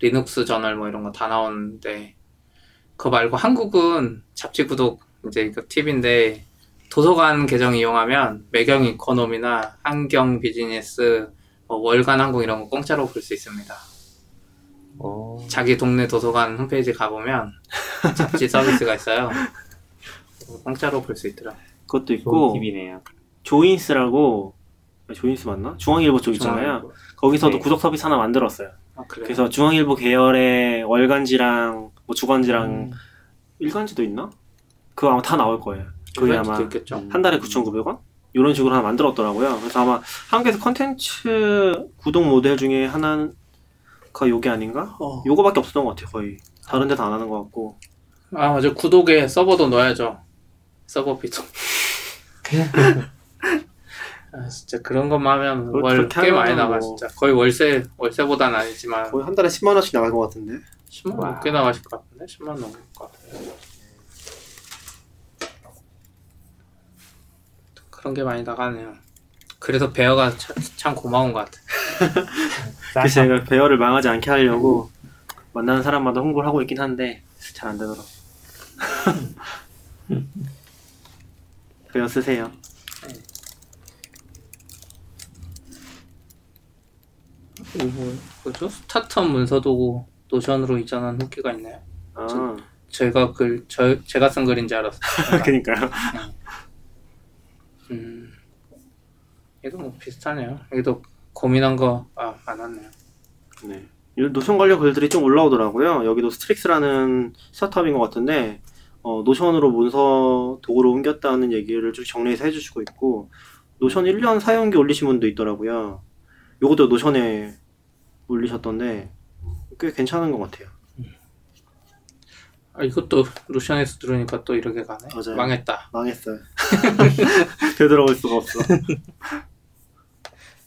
리눅스 저널 뭐 이런 거 다 나오는데 그거 말고 한국은 잡지 구독 이제 그 팁인데 도서관 계정 이용하면 매경 이코노미나 한경 비즈니스 뭐 월간 항공 이런 거 공짜로 볼 수 있습니다. 어. 자기 동네 도서관 홈페이지 가보면 잡지 서비스가 있어요. 공짜로 볼 수 있더라. 그것도 있고 팁이네요. 조인스라고 조인스 맞나? 중앙일보 쪽 있잖아요. 거기서도 네. 구독 서비스 하나 만들었어요. 아? 그래서 중앙일보 계열의 월간지랑 뭐 주간지랑 음, 일간지도 있나? 그거 아마 다 나올 거예요. 그게 아마 있겠죠. 음. 한 달에 9,900원? 이런 식으로 하나 만들었더라고요. 그래서 아마 한국에서 컨텐츠 구독 모델 중에 하나가 요게 아닌가? 어. 요거밖에 없었던 것 같아요, 거의. 다른 데도 안 하는 것 같고. 아 맞아 구독에 서버도 넣어야죠 서버 비도 아 진짜 그런 것만 하면 월 꽤 많이 나가 뭐. 진짜 거의 월세 월세보단 아니지만 거의 한 달에 10만원씩 나갈 것 같은데. 10만 와. 넘게 나가실 것 같은데? 10만 넘을 것 같아요 그런 게 많이 나가네요. 그래서 베어가 참, 참 고마운 것 같아. 그래서 제가 배열을 망하지 않게 하려고 만나는 사람마다 홍보를 하고 있긴 한데 잘 안 되더라고. 배열 쓰세요. 그리고 뭐죠? 스타트업 문서도 노션으로 이전한 후기가 있나요? 아, 제가 글 저, 제가 쓴 글인지 알았어요 그니까요. 음, 얘도 뭐 비슷하네요. 여기도 고민한 거 아, 많았네요. 네. 이 노션 관련 글들이 좀 올라오더라고요. 여기도 스트릭스라는 스타트업인 것 같은데, 어, 노션으로 문서 도구로 옮겼다는 얘기를 쭉 정리해서 해주시고 있고, 노션 1년 사용기 올리신 분도 있더라고요. 요것도 노션에 올리셨던데, 꽤 괜찮은 것 같아요. 아, 이것도 노션에서 들으니까 또 이렇게 가네. 맞아요. 망했다. 망했어요. 되돌아올 수가 없어.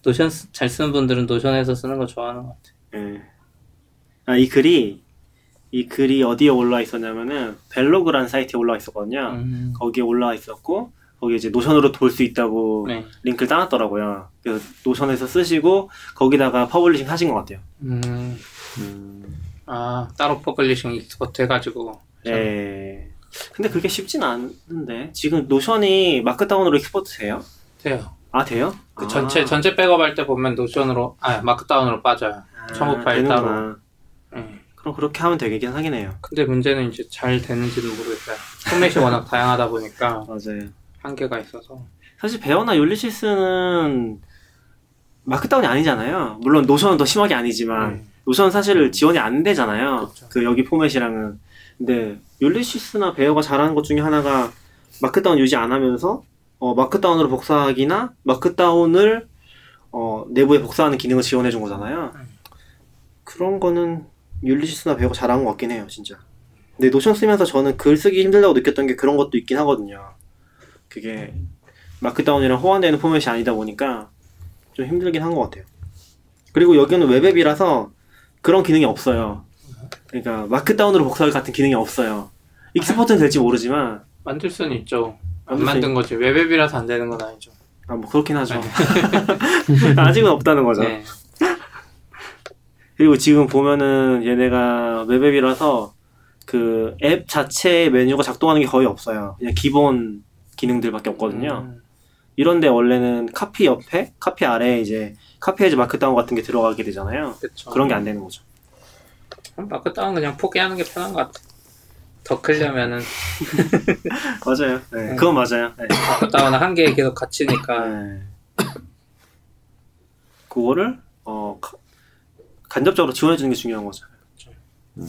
노션 쓰- 잘 쓰는 분들은 노션에서 쓰는 거 좋아하는 것 같아. 예. 아, 이 글이, 이 글이 어디에 올라와 있었냐면은, 벨로그라는 사이트에 올라와 있었거든요. 음, 거기에 올라와 있었고, 거기 이제 노션으로 볼 수 있다고 네. 링크를 따놨더라고요. 그래서 노션에서 쓰시고, 거기다가 publishing 하신 것 같아요. 음, 음. 아 따로 publishing export 해가지고. 예. 근데 그게 쉽진 않은데. 지금 노션이 Markdown으로 export 돼요? 돼요. 아, 돼요? 그 아. 전체 전체 백업할 때 보면 노션으로 아 Markdown으로 빠져요. 아, 첨부 파일 되는구나. 예. 그럼 그렇게 하면 되긴 하긴 해요. 근데 문제는 이제 잘 되는지는 모르겠어요. 포맷이 워낙 다양하다 보니까 맞아요. 한계가 있어서. 사실 베어나 율리시스는 Markdown이 아니잖아요. 물론 노션은 더 심하게 아니지만 음. 노션은 사실 지원이 안 되잖아요. 그렇죠. 그 여기 포맷이랑은. 근데 율리시스나 베어가 잘하는 것 중에 하나가 Markdown 유지 안 하면서 어, Markdown으로 복사하기나 Markdown을 어, 내부에 복사하는 기능을 지원해 준 거잖아요. 음. 그런 거는 율리시스나 베어가 잘한 것 같긴 해요, 진짜. 근데 노션 쓰면서 저는 글 쓰기 힘들다고 느꼈던 게 그런 것도 있긴 하거든요. 그게 Markdown이랑 호환되는 포맷이 아니다 보니까 좀 힘들긴 한 것 같아요. 그리고 여기는 web app이라서 그런 기능이 없어요. 그러니까 Markdown으로 복사할 같은 기능이 없어요. export는 될지 모르지만 만들 수는 있죠. 안 만든 거지. web app이라서 안 되는 건 아니죠. 아 뭐 그렇긴 하죠. 아직은 없다는 거죠. 네. 그리고 지금 보면은 얘네가 web app이라서 그 앱 자체의 메뉴가 작동하는 게 거의 없어요. 그냥 기본 기능들밖에 없거든요. 음, 이런데 원래는 카피 옆에 카피 아래에 이제 copy as Markdown 같은 게 들어가게 되잖아요. 그쵸. 그런 게 안 되는 거죠. Markdown 그냥 포기하는 게 편한 것 같아. 더 크려면은 맞아요. 네, 그건 맞아요. 네. Markdown은 한계에 계속 갇히니까 네. 그거를 어 가- 간접적으로 지원해 주는 게 중요한 거죠. 음.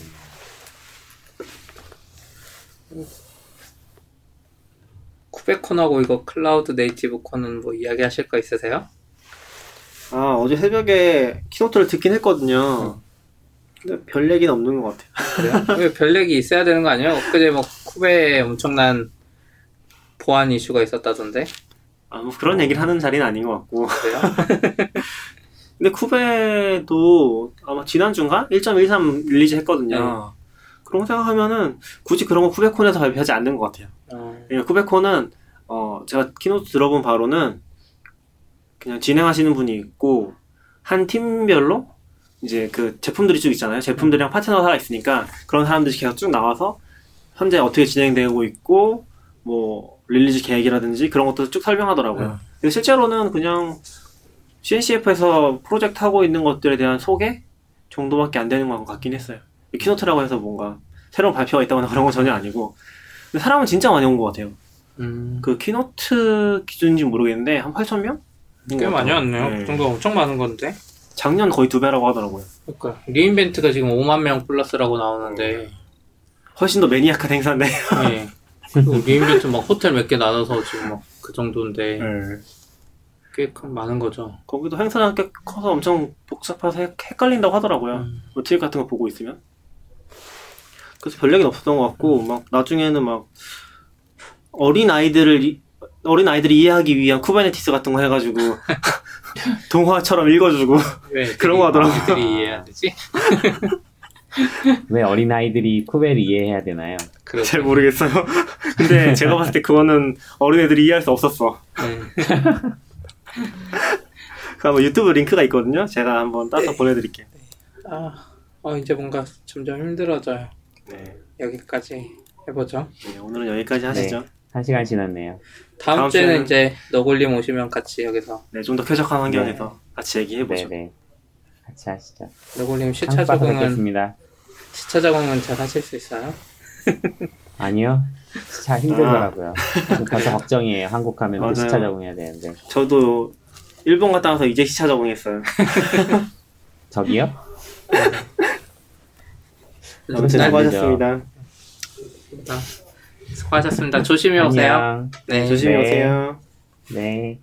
쿠베콘하고 이거 클라우드 네이티브 콘은 뭐 이야기하실 거 있으세요? 아 어제 새벽에 keynote를 듣긴 했거든요. 근데 별 얘기는 없는 것 같아요. 그래요? 왜 별얘기 있어야 되는 거 아니에요? 엊그제 뭐 쿠베에 엄청난 보안 이슈가 있었다던데 아, 뭐 그런 얘기를 하는 자리는 아닌 것 같고. 그래요? 근데 쿠베도 아마 지난주인가? 1.13 release 했거든요. 그런 거 생각하면은 굳이 그런 거 쿠베콘에서 발표하지 않는 것 같아요. 어, 쿠베콘은 어 제가 keynote 들어본 바로는 그냥 진행하시는 분이 있고 한 팀별로 이제 그 제품들이 쭉 있잖아요. 제품들이랑 파트너가 있으니까 그런 사람들이 계속 쭉 나와서 현재 어떻게 진행되고 있고 뭐 release 계획이라든지 그런 것도 쭉 설명하더라고요. 음. 근데 실제로는 그냥 CNCF에서 프로젝트 하고 있는 것들에 대한 소개 정도밖에 안 되는 것 같긴 했어요. keynote라고 해서 뭔가 새로운 발표가 있다거나 그런 건 전혀 아니고 사람은 진짜 많이 온 것 같아요. 음, 그 keynote 기준인지 모르겠는데 한 8천 명? 꽤 많이 왔네요. 네. 그 정도 엄청 많은 건데. 작년 거의 두 배라고 하더라고요. 그러니까 리인벤트가 지금 5만 명 플러스라고 나오는데 훨씬 더 maniac한 행사인데. 예. 그리고 리인벤트 막 호텔 몇 개 나눠서 지금 막 그 정도인데 꽤 큰- 많은 거죠. 거기도 행사가 꽤 커서 엄청 복잡해서 헷- 헷갈린다고 하더라고요. 음. 노트북 같은 거 보고 있으면. 그래서 별 얘기는 없었던 것 같고, 막 나중에는 막 어린 아이들을 이- 어린 아이들이 이해하기 위한 쿠버네티스 같은 거 해가지고 동화처럼 읽어주고 왜 그런 거 하더라고요. 아이들이 이해해야 되지? 왜 어린 아이들이 쿠베를 이해해야 되나요? 그렇죠. 잘 모르겠어요. 근데 제가 봤을 때 그거는 어린 애들이 이해할 수 없었어. 네. 그 한번 유튜브 링크가 있거든요. 제가 한번 따서 보내드릴게요. 아, 어, 이제 뭔가 점점 힘들어져요. 네. 여기까지 해보죠. 네, 오늘은 여기까지 하시죠. 한 시간 지났네요. 다음, 다음 주에는 주에는- 이제 너굴림 오시면 같이 여기서 네, 좀 더 쾌적한 환경에서 같이 얘기해 보죠. 네네. 같이 하시죠. 너굴림 시차 가서 적응은. 시차 적응은 잘 하실 수 있어요? 아니요. 시차 힘들더라고요. 벌써 걱정이에요. 한국 가면 또. 시차 적응해야 되는데. 저도 일본 갔다 와서 이제 시차 적응했어요. 저기요? 아무튼 안 수고하셨습니다. 수고하셨습니다. 조심히 오세요. 안녕. 네. 조심히 네. 오세요. 네.